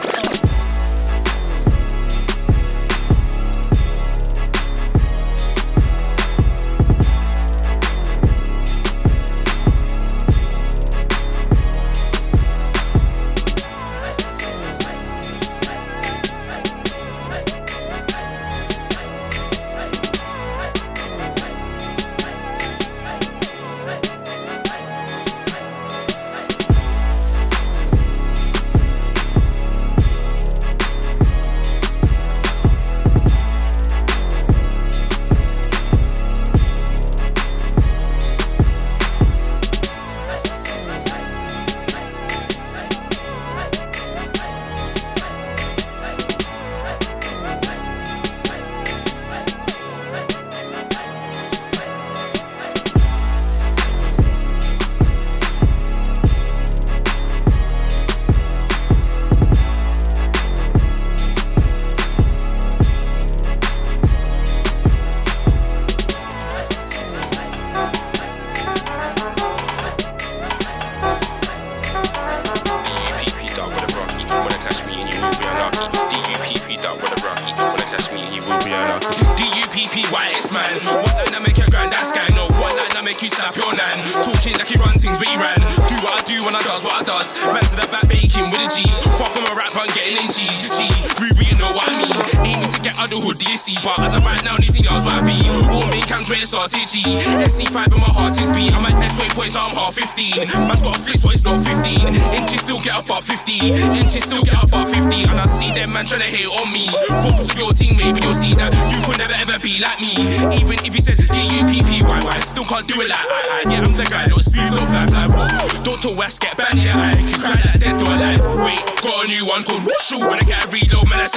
Speaker 27: G. SC5 and my heart is beat. I'm at S weight points, so I'm half 15. Man's got a flip, but it's not 15. Inches still get about 50. Inches still get about 50. And I see them man trying to hate on me. Focus on your team, maybe you'll see that you could never ever be like me. Even if you said D-U-P-P-Y-Y, still can't do it like I, I. Yeah, I'm the guy, don't smooth, don't fly, fly, what? Don't talk West, get banned, yeah, I. You cry like dead, do I like? Wait, got a new one called Wushu.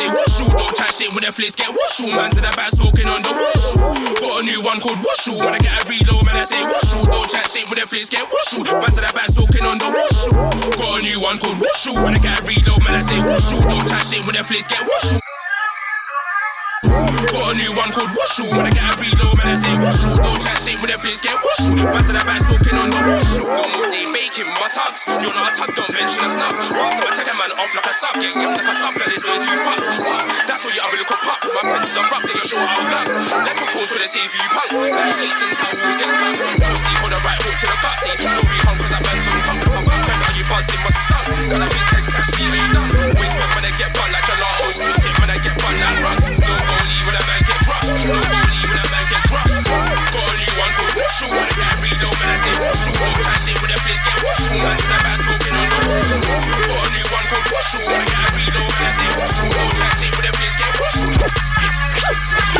Speaker 27: Say Wushu. Don't chat shit when the flicks get Wushu. Man's in the back smoking on the Wushu. Got a new one called Wushu. When I get a reload, man, I say Wushu. Don't chat shit when the flicks get Wushu. Man's in the back smoking on the Wushu. Got a new one called Wushu. When I get a reload, man, I say Wushu. Don't chat shit when the flicks get Wushu. A new one called Wushu. When I get a reload, man, I say Wushu. Don't chat shit when the flicks get Wushu. Man's in the back smoking on the Wushu. No more day baking my tugs. You're not a tug, don't mention a snap. After I take a man off like a sub, get yammed like a sub, like this way too fuck. That's what you have a look at pop. My punches are rough, they get short out black. Leopard calls couldn't save you punk. Like chasing towels, get cut. Don't see for the right hook to the gut. See, jewelry hung cause I burn some tongue. My back bend, are you buzzing my son? Got a piece head cash, me, me done. Waste man when I get bun like gelato. Switch man, Wushu. Don't try shit with the flicks, get Wushu. Man's in the back smoking on the. Got a new one called. When I get a reload, man, I say. Don't try shit with the flicks, get Wushu.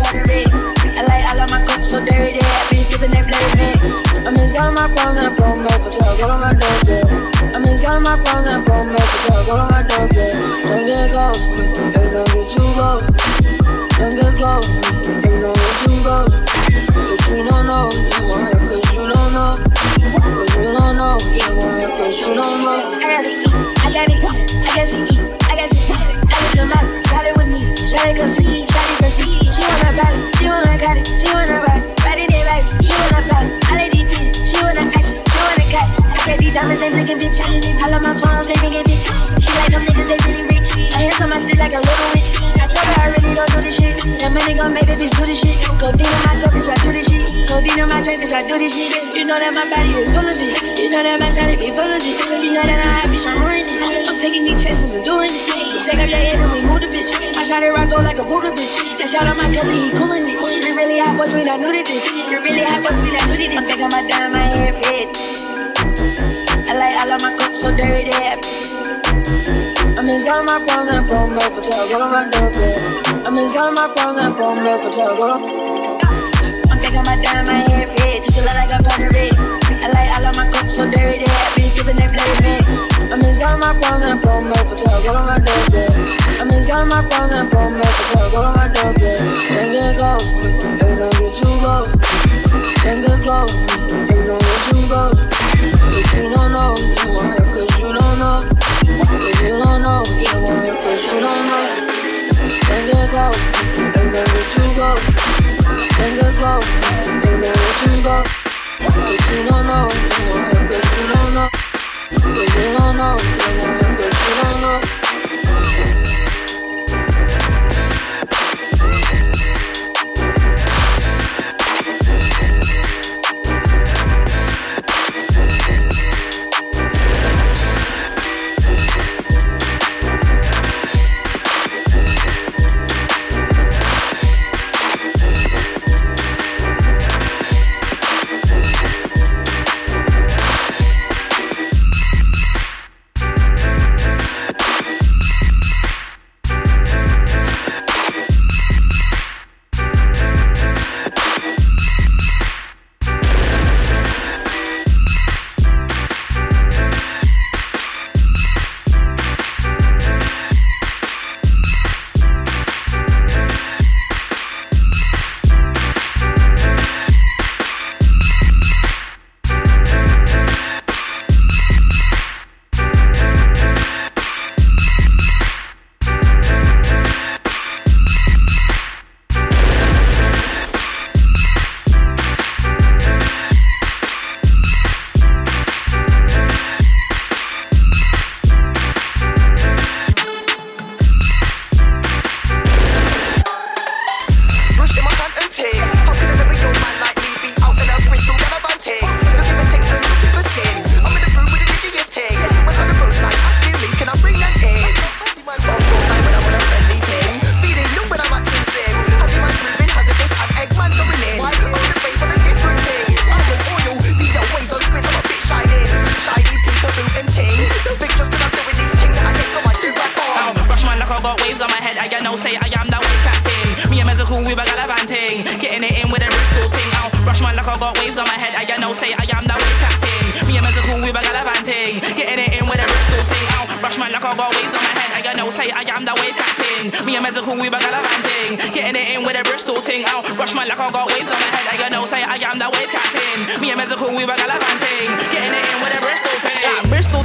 Speaker 28: been sipping that red. I'm inside my phone, I'm brown, man for tell. Roll on my doorbell. I'm inside my phone, I'm brown, man for tell. Roll on my doorbell. Don't get close, baby, don't get too close. Don't get close, baby, don't get too close. But you don't know, you want her 'cause you don't know. Cause you don't know, you want her 'cause you don't know. I gotta eat, I gotta eat, I gotta eat, I gotta eat, I got some money, shot it with me, shot it cause he, shot it cause he. She wanna buy it, she wanna cut it, she wanna I these diamonds, they blinking bitch, all of my phones, they blinking bitch. She like them niggas, they really rich. I hear so much still like a little witch. I told her I really don't do this shit. That money gon' make the bitch do this shit. Codeine in my cup, bitch, I do this shit. Codeine in my drink, bitch, I do this shit. You know that my body is full of it. You know that my shawty be full of it. You know that I'm happy, so I'm ruining it. I'm taking these chances and doing it. You take off your head and we move the bitch. I shot it rock though like a Buddha bitch. That shot on my cousin, he coolin' it. We really hot boys, we not new to this. We really hot boys, we not new to this. I'm thinking my dime, my hair red. I like all of my cups so dirty. I'm inside my phone and made for doorbell. I'm inside my phone and made for on. I'm thinking my dime, my hair red, just a lot like a red. I like all of my cups so dirty. I been sipping that bloody. I'm inside my phone and made for doorbell. I'm inside my phone and made for my doorbell. Don't get close, baby, don't get too close. Don't get close, But you don't know, you you don't know. But you don't know, you you don't know. Don't get close, baby, don't get too close. Don't get close, baby, don't get too close. But you don't know, you you don't know. But you don't know, you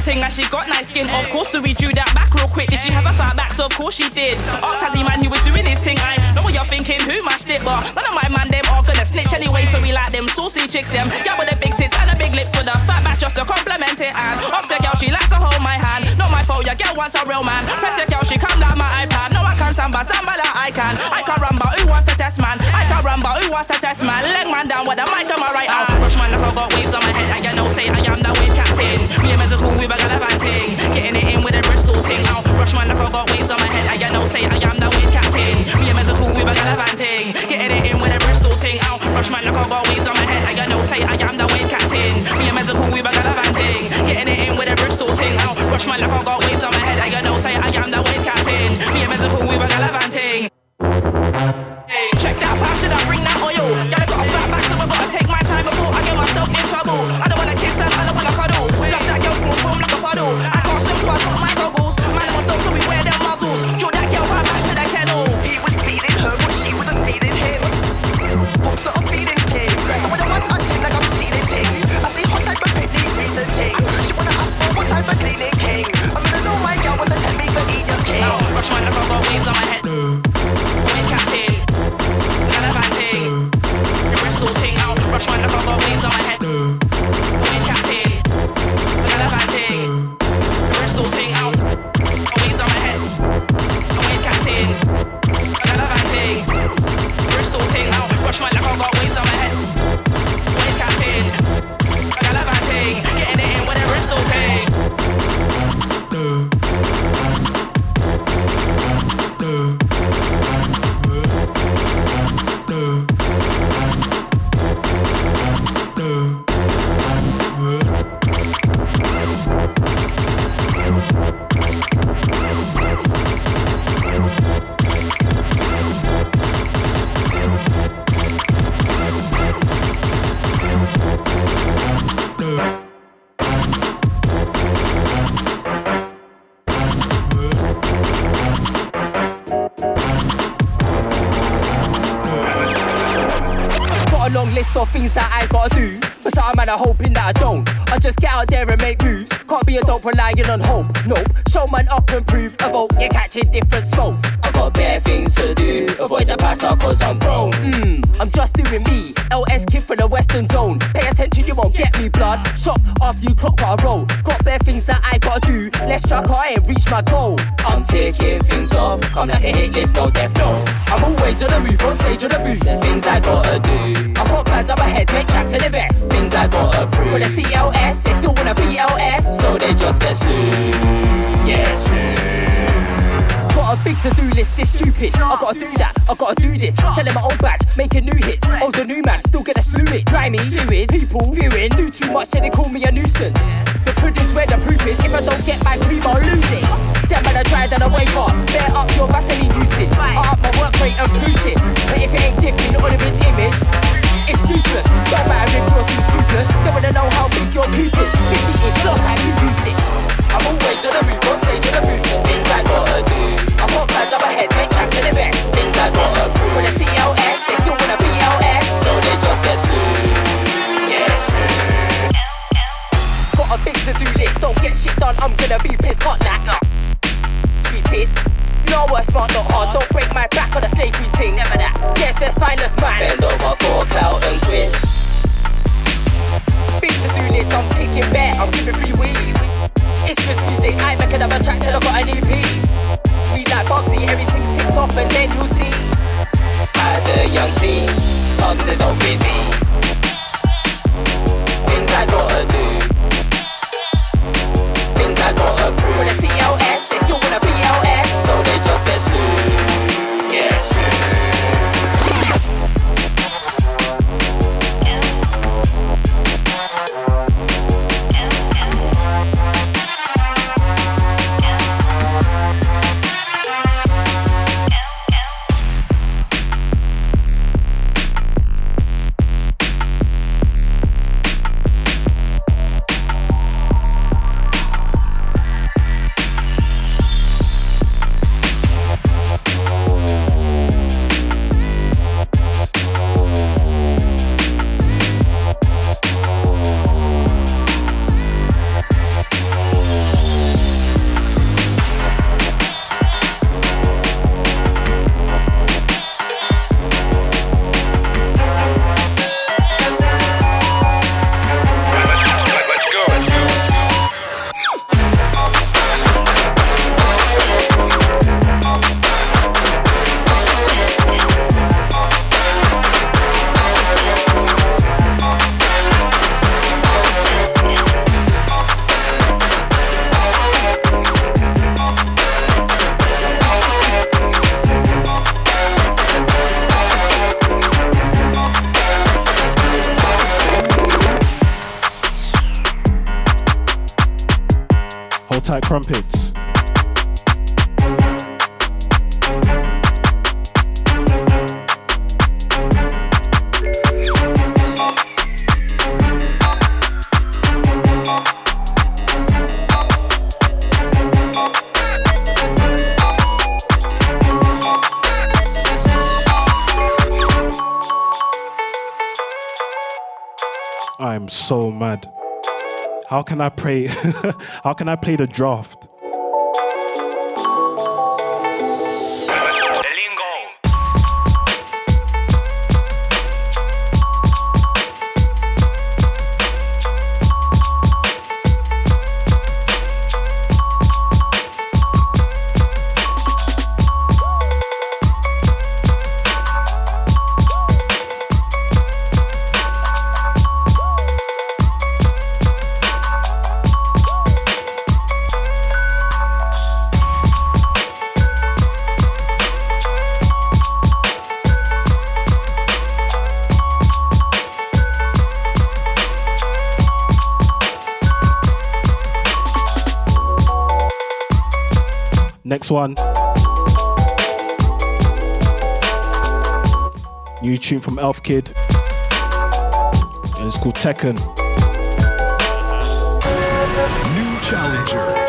Speaker 18: ting, and
Speaker 29: she got nice skin. Of course, so we drew that back real quick. Did she have a fat back? So of course she did. Ask Tazzy man, he was doing his thing. I know what you're thinking. Who mashed it? But none of my man them all gonna snitch anyway. So we like them saucy chicks them. Yeah, with the big tits and the big lips with the fat back just to compliment it. And upset girl, she likes to hold my hand. Not fault, your girl wants a real man. Press your girl, she come down my iPad. No, I can't samba, samba that I can. I can rumba, who wants to test man? I can rumba, who wants to test man? Leg man down with the mic on my right arm. Rush man, look, I got waves on my head. I get no say, I am the wave captain. Me and Mezza cool, we were gallivanting. Getting it in with a Bristol ting. Now, rush man, look, I got waves on my head. I get no say, I am the wave captain. Me and Mezza cool, we were gallivanting. Getting it in with a Bristol ting. Now, rush man, look, I got waves on my head. I get no say, I am the wave captain. Me and Mezza cool, we were gallivanting. Rush man like I got waves on my head, I you know say I am the wave
Speaker 11: You're catching different smoke. I got bare things to do. Avoid the passer cause I'm grown. Mm, I'm just doing me. LS kid from the Western Zone. Pay attention, you won't get me blood. Shot after you clock what I roll. Got bare things that I gotta do. Let's track I ain't reach my goal. I'm taking things off. Come like a hit list, no death, no. I'm always on the move, on stage on the move. There's things I gotta do. I got plans up ahead, make tracks and invest. Things I gotta prove. With a CLS, they still wanna be LS, so they just get slew. Yes. Got a big to do list, this stupid. I gotta do that, I gotta do this. Selling my old badge, making new hits. Oh, the new man, still gonna slew it. Grimy, sewage, people spewing. Do too much and they call me a nuisance. The pudding's where the proof is. If I don't get my cream, I'll lose it. Them man I tried and I wake up. Bear up your Vaseline usage. I up my work rate and cruise it. But if it ain't dipping on a bitch image, it's useless. Don't matter if you're too toothless. They wanna know how big your poop is. 50 inch, look how you used it. I'm always on the move, on stage on the. Things I gotta do. I got plans up ahead, make tracks in the best. Things I gotta prove. A CLS, they still wanna be LS, so they just get slew. Got a big to do list, don't get shit done, I'm gonna be pissed hot like Sweet. No smart, not hard. Don't break my back on a slavery thing. Never that. Yes, best find us man. Bend over for clout and quit. Big to do list, I'm ticking bet, I'm giving free weed. It's just music, I make another track till I got an EP. Me like boxy, everything's ticked off and then you'll see. I the young team, tongues that don't me. Things I gotta do. Things I gotta prove. With a CLS, they still wanna be LS, so they just get slew.
Speaker 7: I'm so mad. How can I play? how can I play the draft? Next one. New tune from Elf Kid. And it's called Tekken.
Speaker 30: New challenger.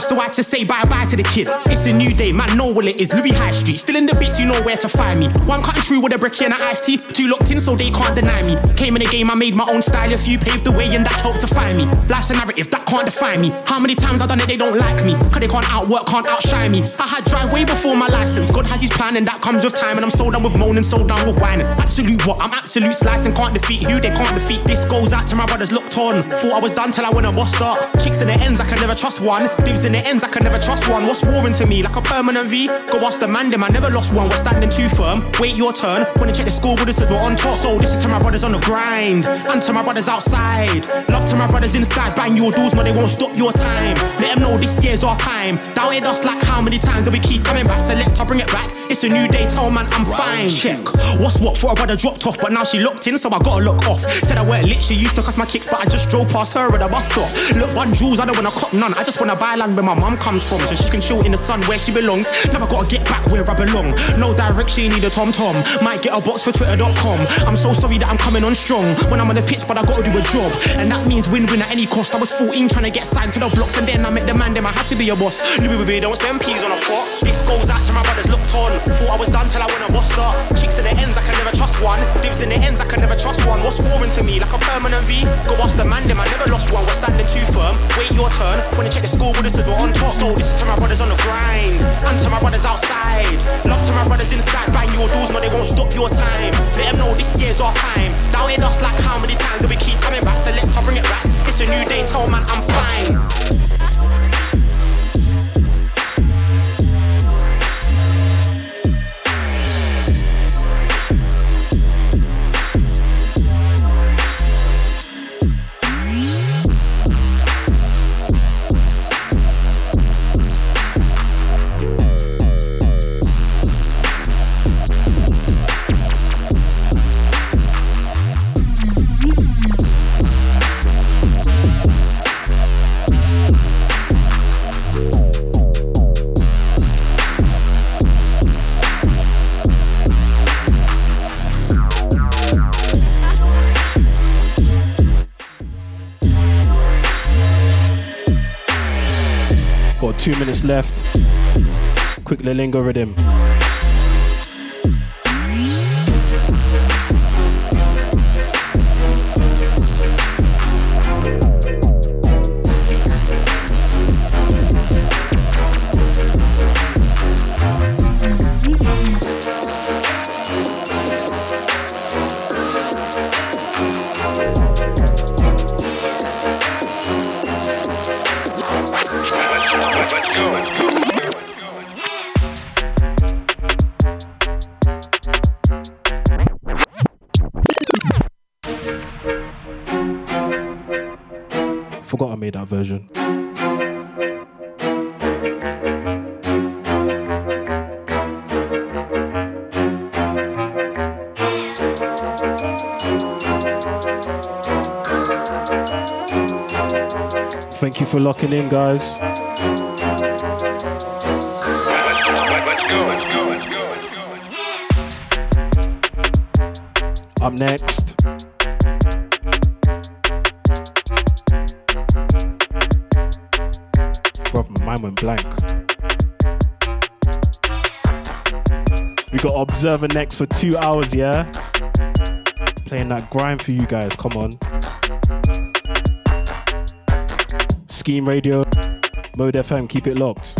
Speaker 31: So I had to say bye bye to the kid. It's a new day, man, know what it is. Louis High Street, still in the bits, you know where to find me. One cutting through with a bricky and an iced tea. Two locked in, so they can't deny me. Came in the game, I made my own style. A few paved the way, and that helped to find me. Life's a narrative that can't define me. How many times I've done it, they don't like me. Cause they can't outwork, can't outshine me. I had drive way before my license. God has his plan, and that comes with time. And I'm so done with moaning, so done with whining. Absolute what? I'm absolute slicing, can't defeat who they can't defeat. This goes out to my brothers looked on. Thought I was done till I went and boss up. Chicks in the ends, I can never trust one. Divs in the ends, I can never trust one. What's warring to me like a permanent V? Go ask the man, them, I never lost one. We're standing too firm. Wait your turn. When I check the score, with us as we're on top. So this is to my brothers on the grind, and to my brothers outside. Love to my brothers inside. Bang your doors, but they won't stop your time. Let them know this year's our time. Doubted us like how many times do we keep coming back. Select, I'll bring it back. It's a new day, tell man I'm fine. Check. What's what? For a brother dropped off, but now she locked in, so I gotta look off. Said I weren't lit, she used to cuss my kicks, but I just drove past her at a bus stop. Look, one jewels, I don't wanna cop none. I just wanna buy land where my mum comes from, so she can chill in the sun where she belongs. Now I gotta get back where I belong. No direction, need a tom tom. Might get a box for twitter.com. I'm so sorry that I'm coming on strong when I'm on the pitch, but I gotta do a job. And that means win win at any cost. I was 14 trying to get signed to the blocks, and then I met the man, then I had to be a boss. Louis Don't spend peas on a fork. This goes out to my brothers looked on. Thought I was done till I went a boss start. Chicks in the ends, I can never trust one. Divs in the ends, I can never trust one. What's warring to me like a permanent V? Go ask the man, them, I never lost one. We're standing too firm. Wait your turn. When you check the score with us as we're on top. So this is to my brothers on the grind. And to my brothers outside. Love to my brothers inside. Bang your doors, no, they won't stop your time. Let them know this year's our time. Doubted us like how many times that we keep coming back. Select, I'll bring it back. It's a new day, tell man I'm fine.
Speaker 7: Quick Lilingo rhythm. Forgot in, guys. Up next. Bro, my mind went blank. We got Observer next for two hours, yeah? Playing that grind for you guys, come on. Scheme Radio, Mode FM, keep it locked.